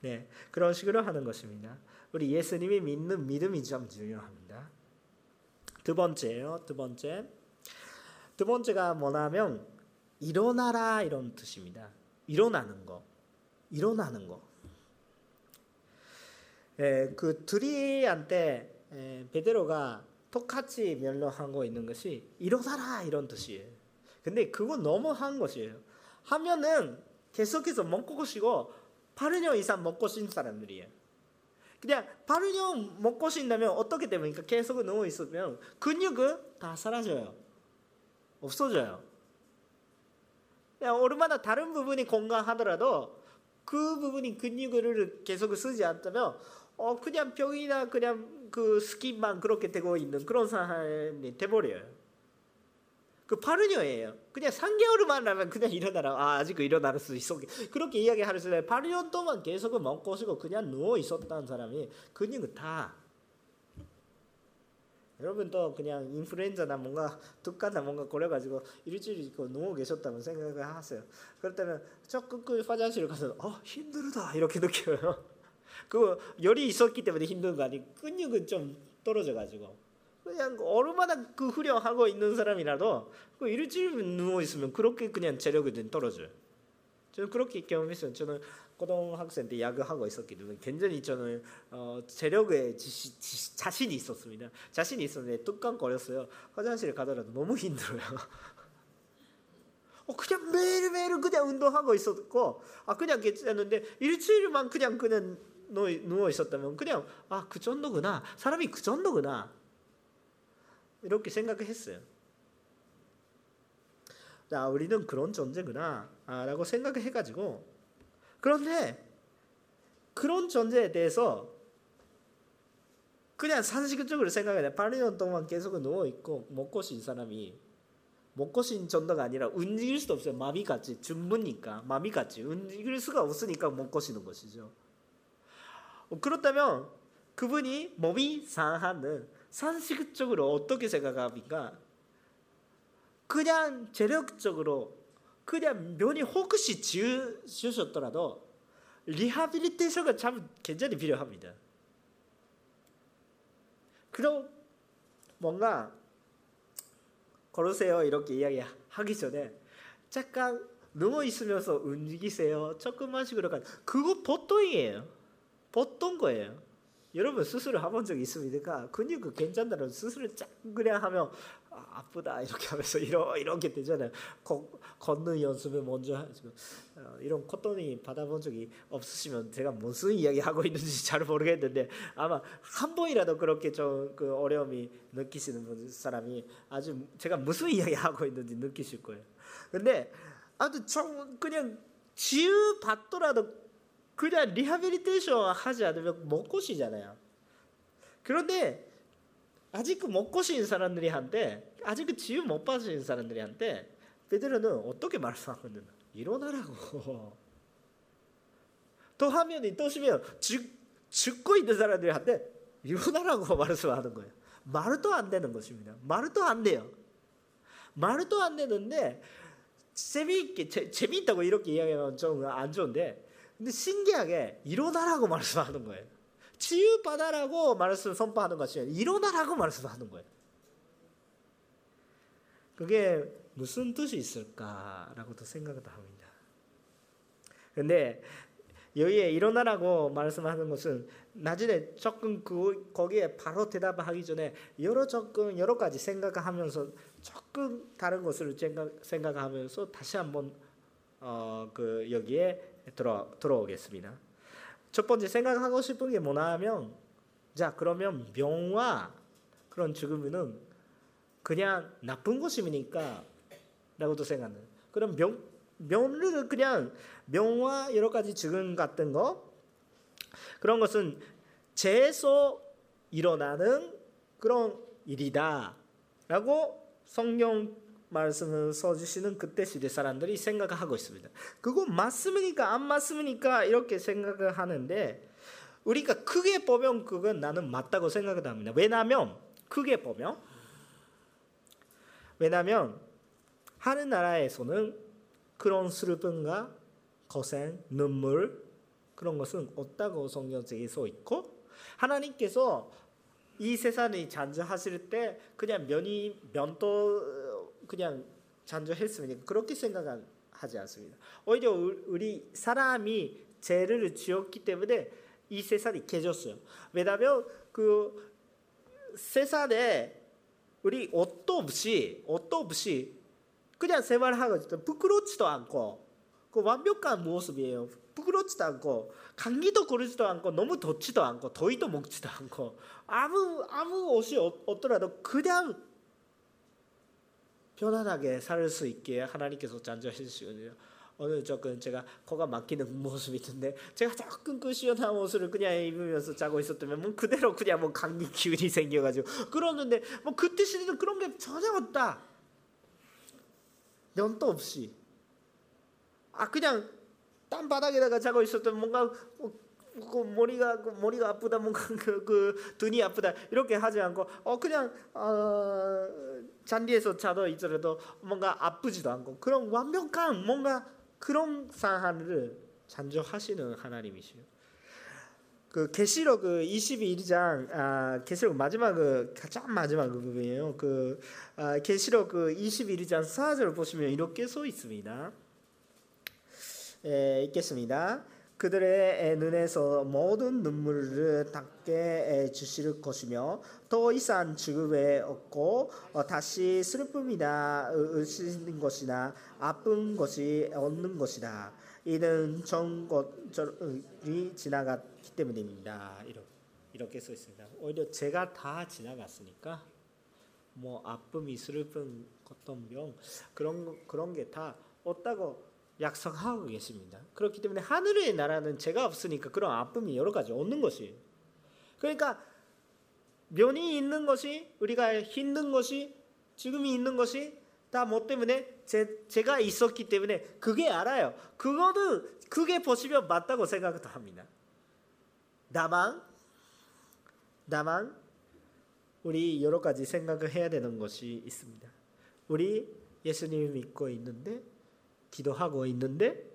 Speaker 1: 네, 그런 식으로 하는 것입니다. 우리 예수님이 믿는 믿음이 참 중요합니다. 두 번째요. 두 번째. 두 번째가 뭐냐면 일어나라 이런 뜻입니다. 일어나는 거. 일어나는 거. 예, 그 둘이한테 예, 베드로가 똑같이 면로하고 있는 것이 일어나라 이런 뜻이에요. 근데 그건 너무 한 것이에요. 하면은 계속해서 먹고 것이고 8년 이상 먹고 쉰 사람들이에요. 그냥 8년 먹고 쉰다면 어떻게 됩니까? 계속 누워 있으면 근육은 다 사라져요. 없어져요. 그냥 얼마나 다른 부분이 건강하더라도 그 부분이 근육을 계속 쓰지 않다면 어 그냥 병이나 그냥 그 스킨만 그렇게 되고 있는 그런 사람이 돼버려요. 그 파르뇨예요. 그냥 3개월만 하면 그냥 일어나라. 아, 아직 일어날 수 있어. 그렇게 있어요. 8년 동안 계속 먹고 쉬고 그냥 누워 있었다는 사람이 근육은 다 여러분도 그냥 인플루엔자나 뭔가 독가나 뭔가 걸려가지고 일주일 있고 누워 계셨다고 생각을 하세요. 그렇다면 조금 그 화장실 가서 어 힘들다 이렇게 느껴요. [laughs] 그 열이 있었기 때문에 힘든 거 아니 근육은 좀 떨어져가지고 그냥 얼마나 그 후련하고 있는 사람이라도 그 일주일 누워 있으면 그렇게 그냥 체력이 떨어져요. 저는 그렇게 경험했어요. 저는 고등학생 때 야구하고 있었기 때문에 굉장히 저는 어, 체력에 지시, 지시, 자신이 있었습니다. 자신이 있었는데 뚝깡거렸어요. 화장실 가더라도 너무 힘들어요. [laughs] 어, 그냥 매일매일 그냥 운동하고 있었고 아 그냥 괜찮은데 일주일만 그냥 그냥 누워 있었다면 그냥 아 그 정도구나 사람이 그 정도구나 이렇게 생각했어요. 자 우리는 그런 존재구나라고 생각해가지고 그런데 그런 존재에 대해서 그냥 상식적으로 생각해 8년 동안 계속 누워 있고 먹고 쉰 사람이 먹고 쉰 정도가 아니라 움직일 수도 없어요. 마비같이 죽으니까 마비같이 움직일 수가 없으니까 먹고 쉬는 것이죠. 그렇다면 그분이 몸이 상하는 상식적으로 어떻게 생각합니까? 그냥 재력적으로 그냥 면이 혹시 지으셨더라도 리하빌리테이션가 참 굉장히 필요합니다. 그럼 뭔가 걸으세요 이렇게 이야기하기 전에 잠깐 누워 있으면서 움직이세요. 조금만씩 그러니까 그거 보통이에요. 보통 거예요. 여러분 수술을 해본 적 있습니까? 근육 괜찮다는 수술을 쫙 그냥 하면 아, 아프다 이렇게 하면서 [laughs] 이러, 이렇게 되잖아요. 거, 걷는 연습을 먼저 하시고 어, 이런 코톤이 받아본 적이 없으시면 제가 무슨 이야기 하고 있는지 잘 모르겠는데 아마 한 번이라도 그렇게 좀 그 어려움이 느끼시는 사람이 아주 제가 무슨 이야기 하고 있는지 느끼실 거예요. 근데 아무튼 좀 그냥 치유 받더라도 그냥 리하빌리테이션 하지 않으면 못 고시잖아요. 그런데 아직 그못 고신 사람들이 한테 아직 그 치유 못 받으신 사람들이 한테 베드로는 어떻게 말씀하거든? 일어나라고. 또 하면이 또 쉬면 죽, 죽고 있는 사람들이 한테 일어나라고 [laughs] 말씀하는 거예요. 말도 안 되는 것입니다. 말도 안 돼요. 말도 안 되는데 재미있게 재, 재미있다고 이렇게 이야기하면 좀 안 좋은데 근데 신기하게 일어나라고 [laughs] 말씀하는 거예요. 치유받아라고 말씀 선포하는 것이 일어나라고 말씀하는 거예요 그게 무슨 뜻이 있을까라고도 생각을 합니다. 근데 여기에 일어나라고 말씀하는 것은 나중에 조금 그 거기에 바로 대답하기 전에 여러 조금 여러 가지 생각하면서 조금 다른 것을 생각, 생각하면서 다시 한번 어, 그 여기에 들어 들어오겠습니다. 첫 번째 생각하고 싶은 게 뭐냐면 자 그러면 명화 그런 죽음은 그냥 나쁜 것입니까? 라고도 생각하는. 그럼 명 명을 그냥 명화 여러 가지 죽음 같은 거 그런 것은 죄에서 일어나는 그런 일이다 라고 성경 말씀을 써주시는 그때 시대 사람들이 생각하고 있습니다. 그거 맞습니까? 안 맞습니까? 이렇게 생각을 하는데 우리가 크게 보면 그건 나는 맞다고 생각을 합니다. 왜냐하면 크게 보면 왜냐하면 하늘나라에서는 그런 슬픔과 고생, 눈물 그런 것은 없다고 성경책에 써 있고 하나님께서 이 세상을 잔주하실 때 그냥 면이 면도 그냥 잔주했습니다. 그렇게 생각하지 않습니다. 오히려 우리 사람이 죄를 지었기 때문에 이 세상이 깨졌어요. 왜냐하면 그 세상에 우리 옷도 없이 옷도 없이 그냥 생활하고 있어 부끄럽지도 않고 그 완벽한 모습이에요. 부끄럽지도 않고 감기도 걸리지도 않고 너무 덥지도 않고 더위도 먹지도 않고 아무 아무 옷이 없더라도 그냥 편안하게 살 수 있게 하나님께서 잔주해 주시거든요. 오늘 조금 제가 코가 막히는 모습이 있는데 제가 조금 그 시원한 옷을 그냥 입으면서 자고 있었다면 뭐 그대로 그냥 뭐 감기 기운이 [laughs] 생겨가지고 그러는데 뭐 그때 시대는 그런 게 전혀 없다. 면도 없이 아 그냥 땀 바닥에다가 자고 있었던 뭔가 그 머리가 그 머리가 아프다 뭔가 [laughs] 그, 그 등이 아프다 이렇게 하지 않고 어 그냥 어 잔디에서 자도 있더라도 뭔가 아프지도 않고 그런 완벽한 뭔가 그런 상황을 잔조하시는 하나님이시요. 그 계시록 그 22장 아 계시록 마지막 그 가장 마지막 그 부분이에요. 그 아, 계시록 그 21장 4절 보시면 이렇게 써 있습니다. 에, 읽겠습니다. 그들의 눈에서 모든 눈물을 닦게 주실 것이며 더 이상 죽음에 없고 어, 다시 슬픔이나 의심 것이나 아픈 것이 없는 것이다. 이는 전 것이 지나갔기 때문입니다. 이렇게 써 있습니다. 오히려 제가 다 지나갔으니까 뭐 아픔이 슬픔 어떤 병 그런 그런 게 다 없다고 약속하고 계십니다. 그렇기 때문에 하늘의 나라는 제가 없으니까 그런 아픔이 여러 가지 없는 것이. 그러니까 면이 있는 것이 우리가 힘든 것이 지금이 있는 것이 다 뭐 때문에 제, 제가 있었기 때문에 그게 알아요. 그거는 그게 보시면 맞다고 생각도 합니다. 다만 다만 우리 여러 가지 생각을 해야 되는 것이 있습니다. 우리 예수님 믿고 있는데 기도하고 있는데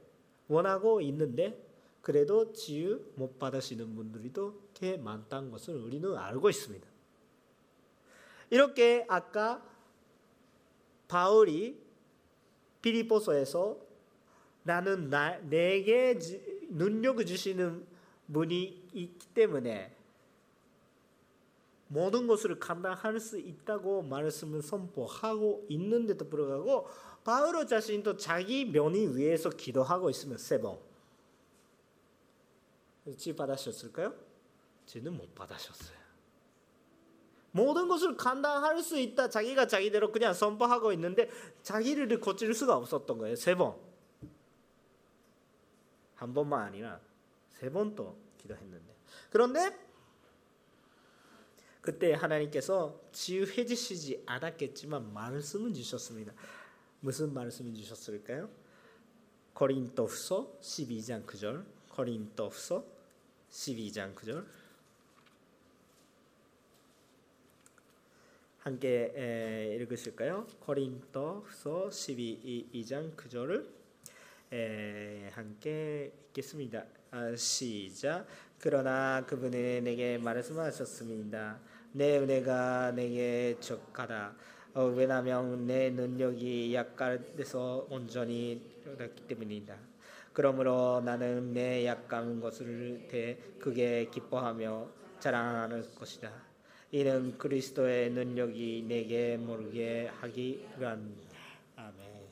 Speaker 1: 원하고 있는데 그래도 치유 못 받으시는 분들도 꽤 많다는 것을 우리는 알고 있습니다. 이렇게 아까 바울이 피리포서에서 나는 나, 내게 능력을 주시는 분이 있기 때문에 모든 것을 감당할 수 있다고 말씀을 선포하고 있는데도 불구하고 바울로 자신도 자기 면이 위해서 기도하고 있으면 세 번. 지 받으셨을까요? 지는 못 받으셨어요. 모든 것을 감당할 수 있다. 자기가 자기대로 그냥 선포하고 있는데 자기를 고칠 수가 없었던 거예요. 세 번. 한 번만 아니라 세 번 또 기도했는데. 그런데 그때 하나님께서 지휘해주시지 않았겠지만 말씀은 주셨습니다. 무슨 말씀을 주셨을까요? 고린도후서 12장 9절. 고린도후서 12장 9절. 함께 읽으실까요? 고린도후서 12장 9절을 함께 읽겠습니다. 아, 시작. 그러나 그분은 내게 말씀하셨습니다. 내 은혜가 내게 적하다. 어, 왜냐하면 내 능력이 약간돼서 온전히 일어났기 때문이다. 그러므로 나는 내 약한 것을 대 크게 기뻐하며 자랑하는 것이다. 이는 그리스도의 능력이 내게 모르게 하기 위함이다. 아멘.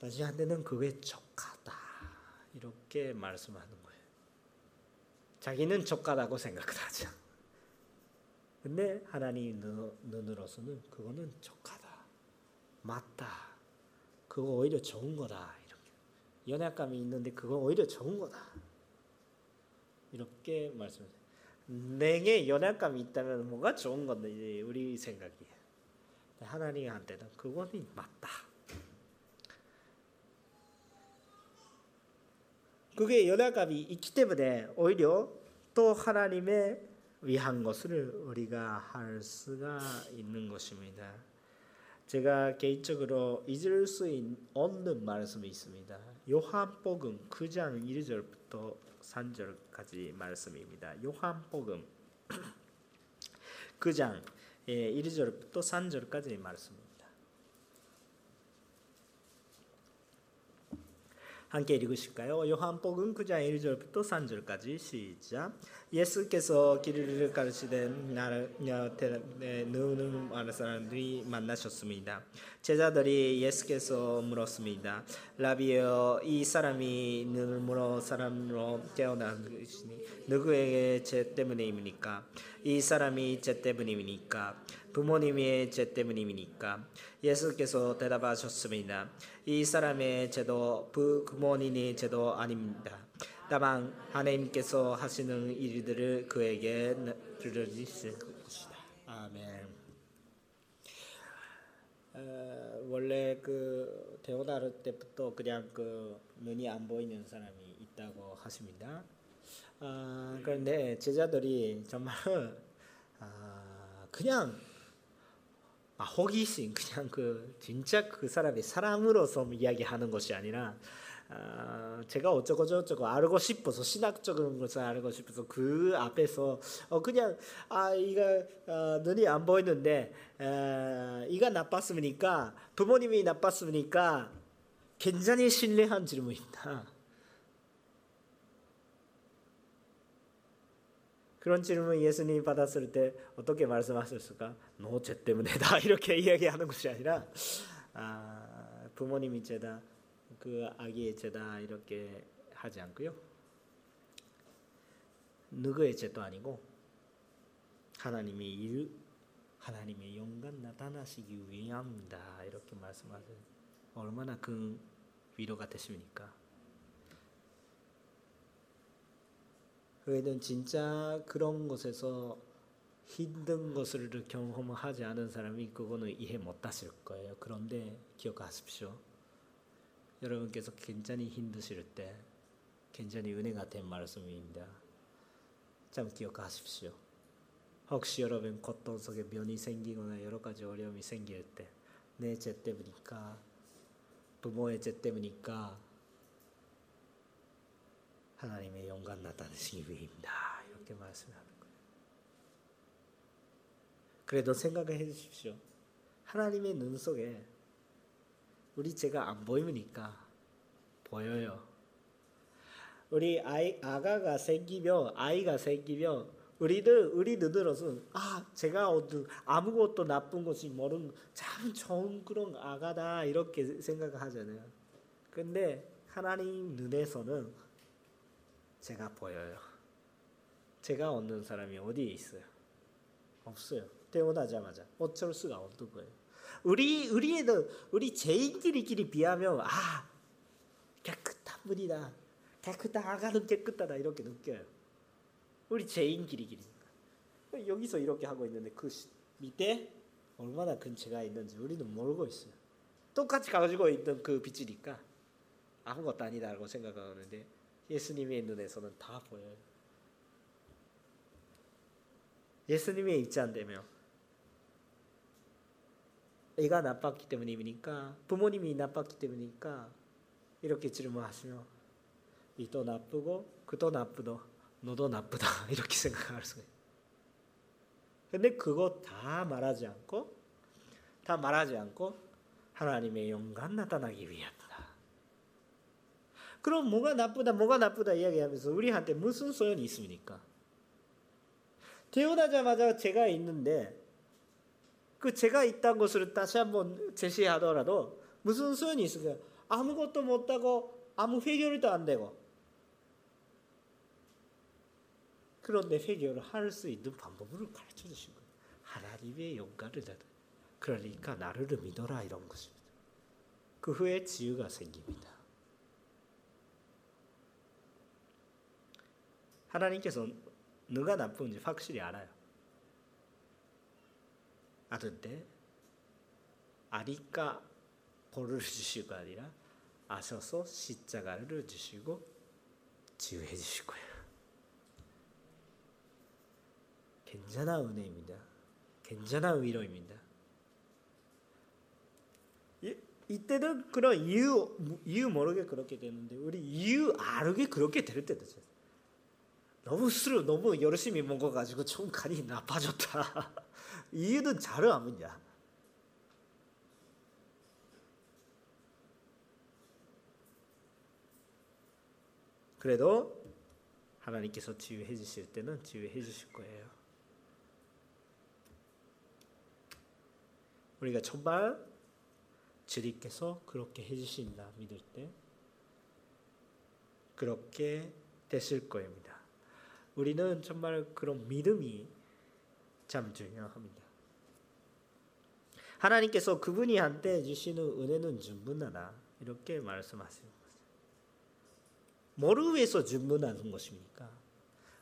Speaker 1: 다시 한테는 그게 적하다. 이렇게 말씀하는 거예요. 자기는 적하다고 생각을 하죠. 근데 하나님 눈으로서는 그거는 적하다. 맞다. 그거 오히려 좋은 거다. 이렇게. 연약감이 있는데 그거 오히려 좋은 거다. 이렇게 말씀하세요. 내게 연약감이 있다면 뭐가 좋은 건데 우리 생각이 하나님한테는 그거는 맞다. 그게 연약감이 있기 때문에 오히려 또 하나님의 위한 것을 우리가 할 수가 있는 것입니다. 제가 개인적으로 잊을 수 없는 말씀이 있습니다. 요한복음 9장 1절부터 3절까지 말씀입니다. 요한복음 9장 1절부터 3절까지 말씀입니다. 함께 읽으실까요? 요한복음 9장 1절부터 3절까지 시작. 예수께서 길을 가르치되 나를 누는 많은 사람들이 만나셨습니다. 제자들이 예수께서 물었습니다. 라비여 이 사람이 눈으로 사람으로 깨어난 것이니 누구에게 죄 때문입니까? 이 사람이 죄 때문입니까? 부모님의 죄 때문입니까? 예수께서 대답하셨습니다. 이 사람의 죄도 부모님의 죄도 아닙니다. 다만 하나님께서 하시는 일들을 그에게 들려주실 것이다. 아멘. 어, 원래 그 데오다르 때부터 그냥 그 눈이 안 보이는 사람이 있다고 하십니다. 아, 그런데 제자들이 정말 아, 그냥 아, 호기심 그냥 그 진짜 그 사람이 사람으로서 이야기하는 것이 아니라 아, 제가 어쩌고 저쩌고 알고 싶어서 신학적인 것을 알고 싶어서 그 앞에서 어 그냥 아 이가 어, 눈이 안 보이는데 에, 이가 나빴습니까 부모님이 나빴습니까 굉장히 신뢰한 질문입니다. 그런 질문 예수님이 받았을 때 어떻게 말씀하셨을까? 너죄 때문에 다 [laughs] 이렇게 이야기하는 것이 아니라 아, 부모님이 죄다 그 아기의 죄다 이렇게 하지 않고요. 누구의 죄도 아니고 하나님의 일, 하나님의 영광 나타나시기 위함이다 이렇게 말씀하세요. 얼마나 큰 위로가 되십니까? 그는 진짜 그런 곳에서 힘든 것을 경험하지 않은 사람이 그거는 이해 못하실 거예요. 그런데 기억하십시오. 여러분께서 굉장히 힘드실 때 굉장히 은혜가 된 말씀입니다. 참 기억하십시오. 혹시 여러분 고통 속에 면이 생기거나 여러 가지 어려움이 생길 때 내 죄 때문이니까 부모의 죄 때문이니까 하나님의 영광 나타내시기 위해입니다. 이렇게 거예요. 그래도 생각해 주십시오. 하나님의 눈 속에 우리 죄가 안 보이니까 보여요. 우리 아이 아가가 생기면 아이가 생기면 우리들 우리 눈으로는 아 제가 아무것도 나쁜 것이 모르는 참 좋은 그런 아가다 이렇게 생각하잖아요. 근데 하나님 눈에서는 제가 보여요. 제가 얻는 사람이 어디에 있어요? 없어요. 태어나자마자 어쩔 수가 없는 거예요. 우리 우리에도 우리 죄인끼리끼리 비하면 아 깨끗한 분이다. 깨끗한 아가는 깨끗하다 이렇게 느껴요. 우리 죄인끼리끼리 여기서 이렇게 하고 있는데 그 밑에 얼마나 근처가 있는지 우리는 모르고 있어요. 똑같이 가지고 있던 그 빛이니까 아무것도 아니다라고 생각하는데 예수님의 눈에서는 다 보여요. 예수님의 입장 되면 애가 나빴기 때문입니까? 부모님이 나빴기 때문입니까? 이렇게 질문하시면 이도 나쁘고 그도 나쁘도 너도 나쁘다 [laughs] 이렇게 생각할 수가 있어요. 근데 그거 다 말하지 않고 다 말하지 않고 하나님의 영광 나타나기 위함이다. 그럼 뭐가 나쁘다 뭐가 나쁘다 이야기하면서 우리한테 무슨 소용이 있습니까? 태어나자마자 제가 있는데 그 제가 있다는 것을 다시 한번 제시하더라도 무슨 소용이 있을까요? 아무것도 못하고 아무 해결도 안 되고 그런데 해결을 할수 있는 방법을 가르쳐 주신 거예요. 하나님의 영광을 다 그러니까 나를 믿어라 이런 것입니다. 그 후에 지유가 생깁니다. 하나님께서 누가 나쁜지 확실히 알아요. 아는데 아니까 벌을 주시고 아니라 아셔서 십자가를 주시고 지유해 주실 거예요. 괜찮아 은혜입니다. 괜찮아 위로입니다. 이, 이때는 그런 이유 이유 모르게 그렇게 되는데 우리 이유 알게 그렇게 될 때도 있어요. 너무 술을 너무 열심히 먹어가지고 좀 간이 나빠졌다. 이유는 잘 압니다. 그래도 하나님께서 치유해 주실 때는 치유해 주실 거예요. 우리가 정말 주님께서 그렇게 해주신다 믿을 때 그렇게 되실 거입니다. 우리는 정말 그런 믿음이 참 중요합니다. 하나님께서 그분이 한테 주시는 은혜는 충분하다 이렇게 말씀하시는. 뭐를 위해서 충분하는 것입니까?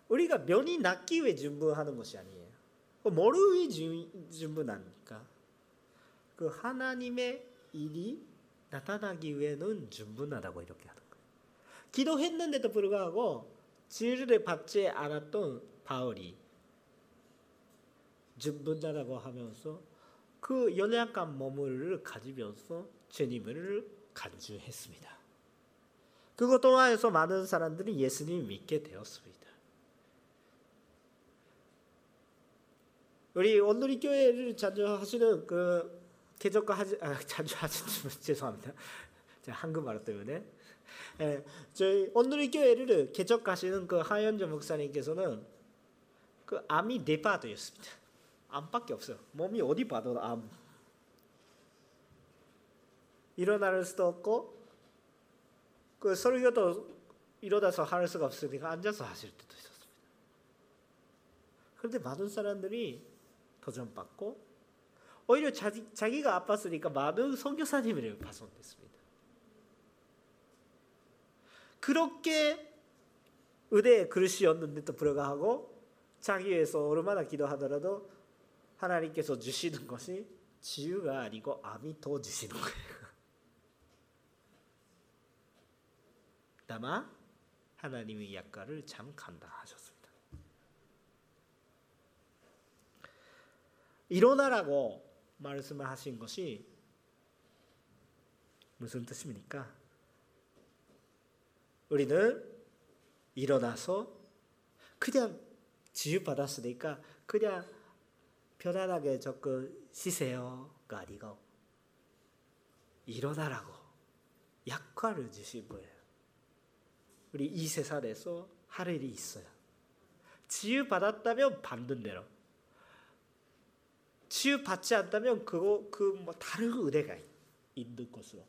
Speaker 1: 우리가 면이 낫기 위해 충분하는 것이 아니에요. 뭐를 위해 충분합니까? 그 하나님의 일이 나타나기 위해는 충분하다고 이렇게 하는 거예요. 기도했는데도 불구하고 지혜를 받지 않았던 바울이 충분하다고 하면서 그 연약한 몸을 가지면서 주님을 간주했습니다. 그것 통하여서 많은 사람들이 예수님 믿게 되었습니다. 우리 오늘의 교회를 자주 하시는 그 개척과 하지 아, 자주 하시는 [laughs] 죄송합니다. 한국말 때문에 예, 저희 오늘의 교회를 개척하시는 그 하현주 목사님께서는 그 암이 네 바도였습니다. 암밖에 없어요. 몸이 어디 봐도 암. 일어날 수도 없고 그 설교도 일어나서 할 수가 없으니까 앉아서 하실 때도 있었습니다. 그런데 많은 사람들이 도전받고 오히려 자기, 자기가 아팠으니까 많은 선교사님을 파송됐습니다. 그렇게 의대에 그릇이었는데도 불구하고 자기 위해서 얼마나 기도하더라도 하나님께서 주시는 것이 지유가 아니고 암이 더 주시는 거예요. 다만 하나님의 약가를 참 감당하셨습니다. 일어나라고 말씀을 하신 것이 무슨 뜻입니까? 우리는 일어나서 그냥 지유 받았으니까 그냥 편안하게 조금 쉬세요가 아니고 일어나라고 약화를 주신 거예요. 우리 이 세상에서 할 일이 있어요. 치유받았다면 받는 대로. 치유받지 않다면 그거 그 뭐 다른 은혜가 있는 것으로.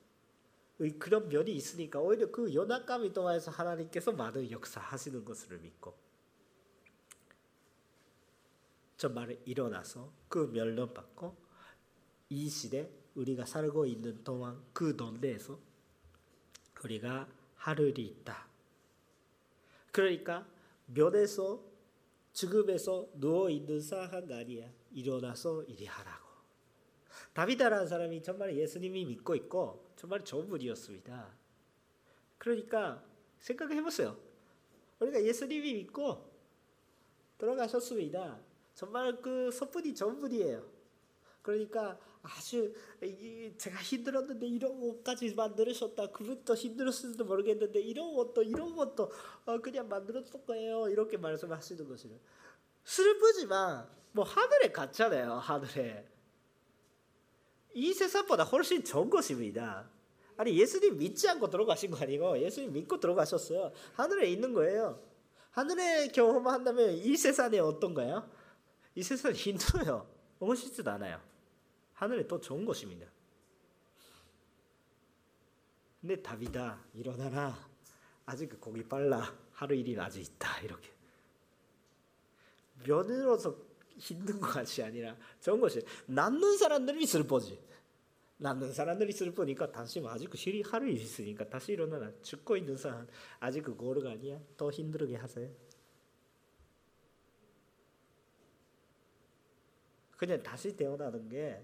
Speaker 1: 그런 면이 있으니까 오히려 그 연약감이 통해서 하나님께서 많은 역사하시는 것을 믿고 정말 일어나서 그 멸론 받고 이 시대 우리가 살고 있는 동안 그 논대에서 우리가 하늘이 있다. 그러니까 면에서 죽음에서 누워 있는 사람가 아니야. 일어나서 일이 하라고. 다비다라는 사람이 정말 예수님이 믿고 있고 정말 좋은 분이었습니다. 그러니까 생각해 보세요. 우리가 예수님이 믿고 돌아가셨습니다. 정말 그 소분이 좋은 분이에요. 그러니까 아주 제가 힘들었는데 이런 옷까지 만들으셨다. 그분도 힘들었을지도 모르겠는데 이런 옷도 이런 것도 어, 그냥 만들었을 거예요. 이렇게 말씀하시는 것이요. 슬프지만 뭐 하늘에 갔잖아요. 하늘에 이 세상보다 훨씬 좋은 것입니다. 아니 예수님 믿지 않고 들어가신 거 아니고 예수님 믿고 들어가셨어요. 하늘에 있는 거예요. 하늘에 경험한다면 이 세상에 어떤가요? 이 세상이 [laughs] 힘들어요. 멋있지도 않아요. 하늘에 또 좋은 것입니다. 근데 답이다. 일어나라. 아직 거기 빨라. 하루 일이 아직 있다. 이렇게. 면으로서 힘든 것이 아니라 좋은 것이 낳는 사람들이 슬퍼지. 낳는 사람들이 슬프니까 다시 아직 실이 하루 있으니까 다시 일어나라. 죽고 있는 사람 아직 그 고르가 아니야. 더 힘들게 하세요. 그냥 다시 태어나는 게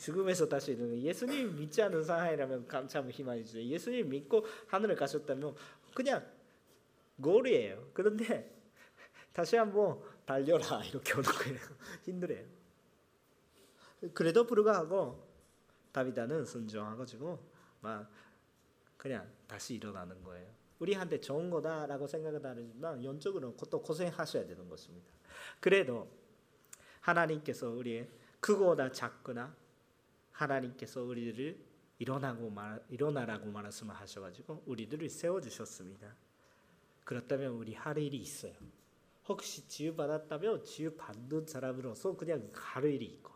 Speaker 1: 죽음에서 다시 일어나는 예수님 믿지 않는 사람이라면 감참 희망이죠. 예수님 믿고 하늘을 가셨다면 그냥 고리예요. 그런데 [laughs] 다시 한번 달려라 이렇게 오는 거예요. [laughs] 힘들어요. 그래도 불구하고 다비다는 순종하가지고 막 그냥 다시 일어나는 거예요. 우리한테 좋은 거다라고 생각은 하지만 영적으로는 또 고생하셔야 되는 것입니다. 그래도 하나님께서 우리의 크거나 작거나 하나님께서 우리를 일어나고 말, 일어나라고 말씀을 하셔가지고 우리들을 세워주셨습니다. 그렇다면 우리 할 일이 있어요. 혹시 지유받았다면 지유받는 사람으로서 그냥 할 일이 있고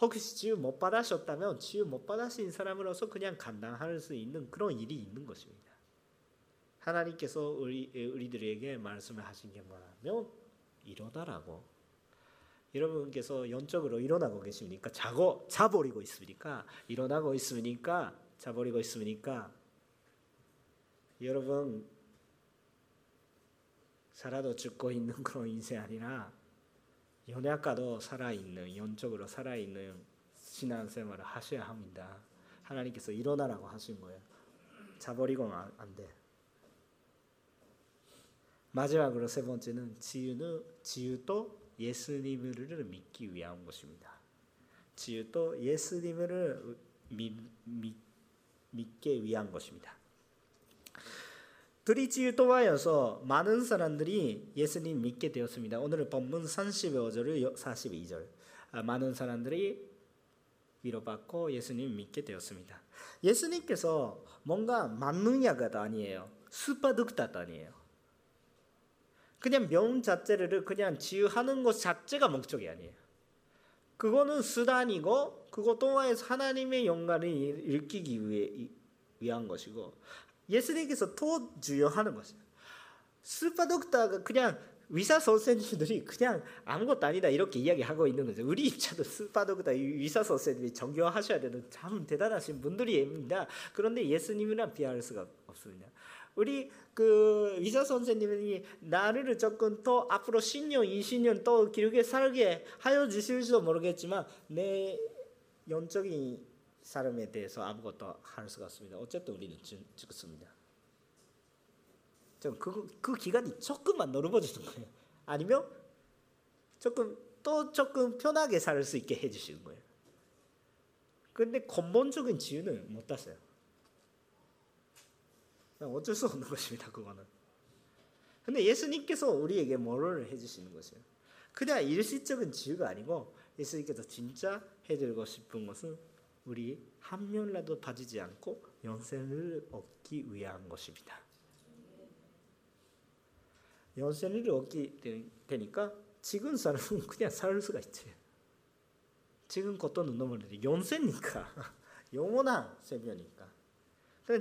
Speaker 1: 혹시 지유 못 받으셨다면 지유 못 받으신 사람으로서 그냥 감당할 수 있는 그런 일이 있는 것입니다. 하나님께서 우리 우리들에게 말씀을 하신 게 뭐냐면 일어나라고. 여러분께서 영적으로 일어나고 계십니까? 자고 자버리고 있습니까? 일어나고 있습니까? 자버리고 있습니까? 여러분 살아도 죽고 있는 [laughs] 그런 인생 아니라 연약가도 살아있는 영적으로 살아있는 신앙생활을 하셔야 합니다. 하나님께서 일어나라고 하신 거예요. 자버리고는 안 돼. 마지막으로 세 번째는 지유는 지유도 예수님을 믿기 위한 것입니다. 지유도 예수님을 믿, 믿, 믿게 위한 것입니다. 그리지유 통하여서 많은 사람들이 예수님 믿게 되었습니다. 오늘 본문 35절 42절 많은 사람들이 위로받고 예수님 믿게 되었습니다. 예수님께서 뭔가 만능약가 아니에요. 슈퍼득다도 아니에요. 그냥 명 자체를 그냥 지유하는 것 자체가 목적이 아니에요. 그거는 수단이고 그것 통해서 하나님의 영광을 일으키기 위해 위한 것이고 예수님께서 더 중요하는 것이에요. 슈퍼 독터가 그냥 의사 선생님들이 그냥 아무것도 아니다 이렇게 이야기하고 있는 거죠. 우리 입장도 독터 의사 선생님이 존경하셔야 되는 참 대단하신 분들입니다. 그런데 예수님이랑 비할 수가 없습니다. 우리 그 의사 선생님이 나를 조금 더 앞으로 10년, 20년 더 길게 살게 하여 주실지도 모르겠지만 내 영적인 사람에 대해서 아무것도 할 수가 없습니다. 어쨌든 우리는 죽습니다. 그, 그 기간이 조금만 넓어지는 거예요. 아니면 조금 또 조금 편하게 살 수 있게 해주시는 거예요. 근데 근본적인 지유는 못 땄어요. 어쩔 수 없는 [laughs] 것입니다. 그거는. 근데 예수님께서 우리에게 뭐를 해주시는 것이에요. 그냥 일시적인 지유가 아니고 예수님께서 진짜 해드리고 싶은 것은 우리 한 명이라도 빠지지 않고 영생을 얻기 위한 것입니다. 연세일이 없게 되니까 지금 사람은 [laughs] 그냥 살 수가 있지. 지금 것도는 너무 연세니까 [laughs] 영원한 생명이니까.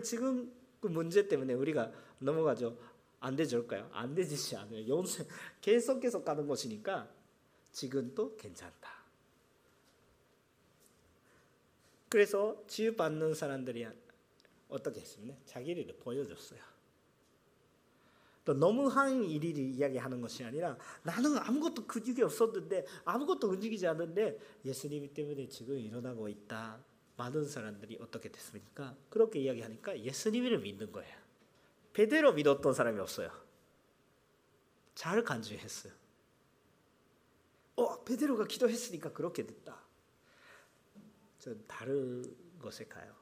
Speaker 1: 지금 그 문제 때문에 우리가 넘어가죠. 안 되질까요? 안 되지 않아요. 연세 [laughs] 계속 계속 가는 것이니까 지금도 괜찮다. 그래서 치유받는 사람들이 어떻게 했습니까? 자기를 보여줬어요. 또 너무한 일을 이야기하는 것이 아니라 나는 아무것도 근육이 없었는데 아무것도 움직이지 않는데 예수님 때문에 지금 일어나고 있다. 많은 사람들이 어떻게 됐습니까? 그렇게 이야기하니까 예수님을 믿는 거예요. 베드로 믿었던 사람이 없어요. 잘 간주했어요. 어, 베드로가 기도했으니까 그렇게 됐다. 전 다른 것에 가요.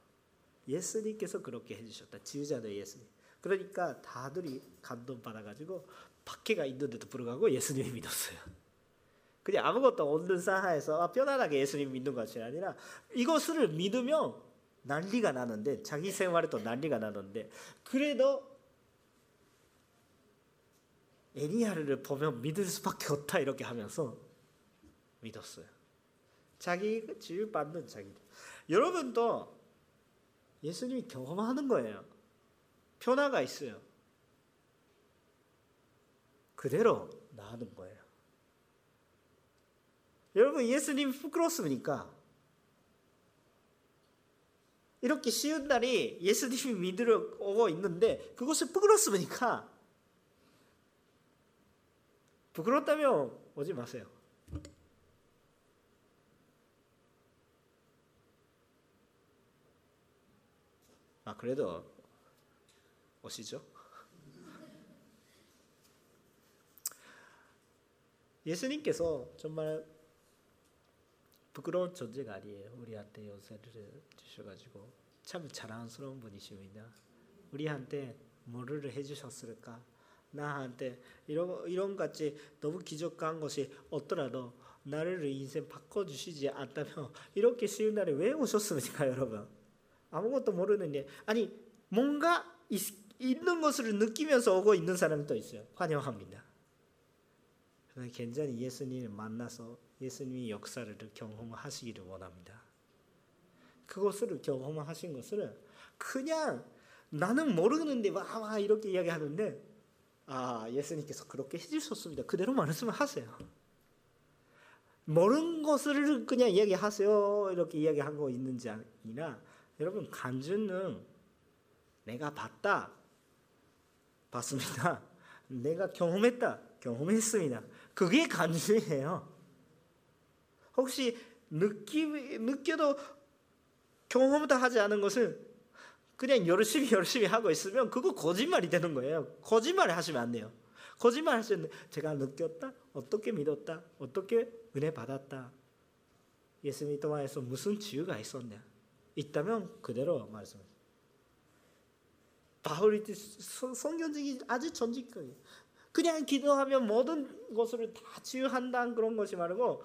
Speaker 1: 예수님께서 그렇게 해주셨다. 지휘자는 예수님. 그러니까 다들이 감동 받아가지고 박해가 있는데도 불구하고 예수님을 믿었어요. 그냥 아무것도 없는 사하에서 아, 편안하게 예수님 믿는 것이 아니라 이것을 믿으면 난리가 나는데 자기 생활에도 난리가 나는데 그래도 에리야를 보면 믿을 수밖에 없다 이렇게 하면서 믿었어요. 자기 지을 받는 자기. 여러분도 예수님이 경험하는 거예요. 변화가 있어요. 그대로 나는 거예요. 여러분 예수님 부끄럽습니까? 이렇게 쉬운 날이 예수님이 믿으러 오고 있는데 그것을 부끄럽습니까? 부끄럽다면 오지 마세요. 아 그래도 오시죠. 예수님께서 정말 부끄러운 존재가 아니에요. 우리한테 연세를 주셔가지고 참 자랑스러운 분이십니다. 우리한테 뭐를 해주셨을까? 나한테 이런 이런 같이 너무 기적한 것이 없더라도 나를 인생 바꿔주시지 않다면 [laughs] 이렇게 쉬운 날에 왜 오셨습니까, 여러분? 아무것도 모르는데 아니 뭔가 있, 있는 것을 느끼면서 오고 있는 사람이 또 있어요. 환영합니다. 굉장히 예수님을 만나서 예수님의 역사를 경험하시기를 원합니다. 그것을 경험하신 것을 그냥 나는 모르는데 와, 와 이렇게 이야기하는데 아 예수님께서 그렇게 해주셨습니다. 그대로 말씀을 하세요. 모르는 것을 그냥 이야기하세요 이렇게 이야기하고 있는지 아니라 여러분 간주는 내가 봤다 봤습니다. 내가 경험했다 경험했습니다. 그게 간주예요. 혹시 느끼, 느껴도 경험도 하지 않은 것을 그냥 열심히 열심히 하고 있으면 그거 거짓말이 되는 거예요. 거짓말 하시면 안 돼요. 거짓말 하시는 제가 느꼈다, 어떻게 믿었다, 어떻게 은혜 받았다. 예수님 통하서 무슨 지유가 있었냐? 있다면 그대로 말씀해. 바울이 성경적이 아주 전직적이에요. 그냥 기도하면 모든 것을 다 치유한다는 그런 것이 말고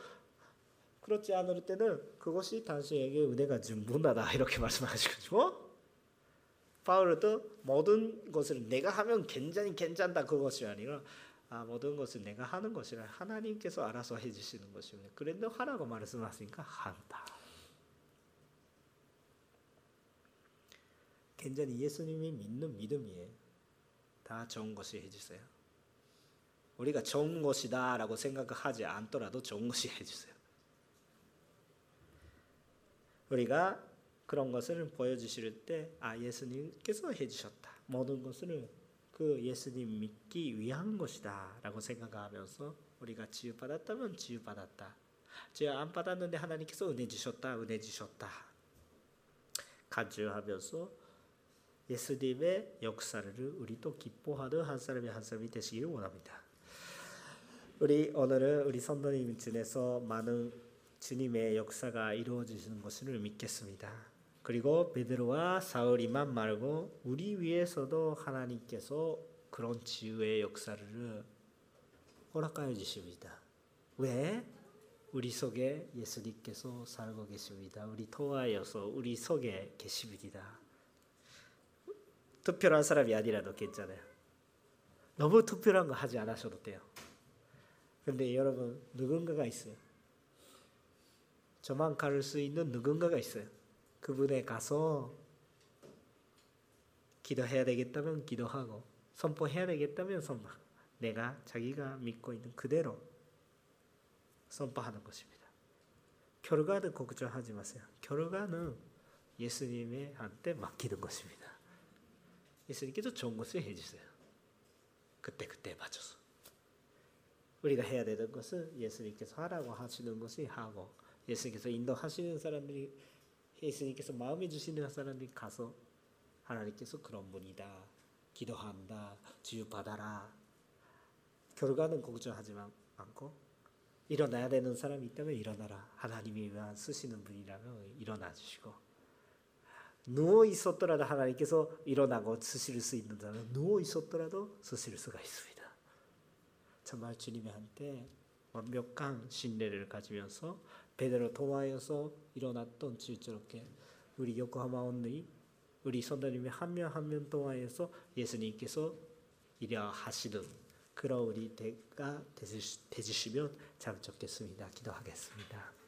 Speaker 1: 그렇지 않을 때는 그것이 당신에게 은혜가 전부다 [laughs] 이렇게 말씀하시고 바울도 모든 것을 내가 하면 굉장히 괜찮다 그것이 아니라 아, 모든 것을 내가 하는 것이라 하나님께서 알아서 해주시는 것입니다. 그런데 하라고 말씀하시니까 한다. 굉장히 예수님이 믿는 믿음이에요. 다 좋은 것이 해주세요. 우리가 좋은 것이다라고 생각하지 않더라도 좋은 것이 [laughs] 해주세요. 우리가 그런 것을 보여주실 때, 아, 예수님께서 해주셨다. 모든 것을 그 예수님 믿기 위한 것이다. 라고 생각하면서 우리가 지유받았다면 지유받았다. 지유 안 받았는데 하나님께서 은혜 주셨다. 은혜 주셨다. 간주하면서 예수님의 역사를 우리도 기뻐하는 한 사람이 한 사람이 되시기를 원합니다. 우리 오늘은 우리 선도님 중에서 많은 주님의 역사가 이루어지는 것을 믿겠습니다. 그리고 베드로와 사울이만 말고 우리 위해서도 하나님께서 그런 지유의 역사를 허락하여 주십니다. 왜? 우리 속에 예수님께서 살고 계십니다. 우리 통하여서 우리 속에 계십니다. 특별한 사람이 아니라도 괜찮아요. 너무 특별한 거 하지 않으셔도 돼요. 근데 여러분 누군가가 있어요. 저만 가를 수 있는 누군가가 있어요. 그분에 가서 기도해야 되겠다면 기도하고 선포해야 되겠다면 선포. 내가 자기가 믿고 있는 그대로 선포하는 것입니다. 결과는 걱정하지 마세요. 결과는 예수님의 한테 맡기는 것입니다. 예수님께서 좋은 것을 해주세요. 그때 그때 맞춰서 우리가 해야 되는 것은 예수님께서 하라고 하시는 것을 하고 예수님께서 인도하시는 사람들이 예수님께서 마음에 주시는 사람들이 가서 하나님께서 그런 분이다. 기도한다. 지유 받아라. 결과는 걱정하지 않고 일어나야 되는 사람이 있다면 일어나라. 하나님이 위한 쓰시는 분이라면 일어나 주시고 누워 있었더라도 하나님께서 일어나고 쓰실 수 있는 자는 누워 있었더라도 쓰실 수가 있습니다. 정말 주님의 한테 완벽한 신뢰를 가지면서 베드로 통하여서 일어났던 주저렇게 우리 요코하마 온리 우리 선생님이 한 명 한 명 통하여서 예수님께서 이려 하시는 그런 우리 대가 되주시면 참 좋겠습니다. 기도하겠습니다.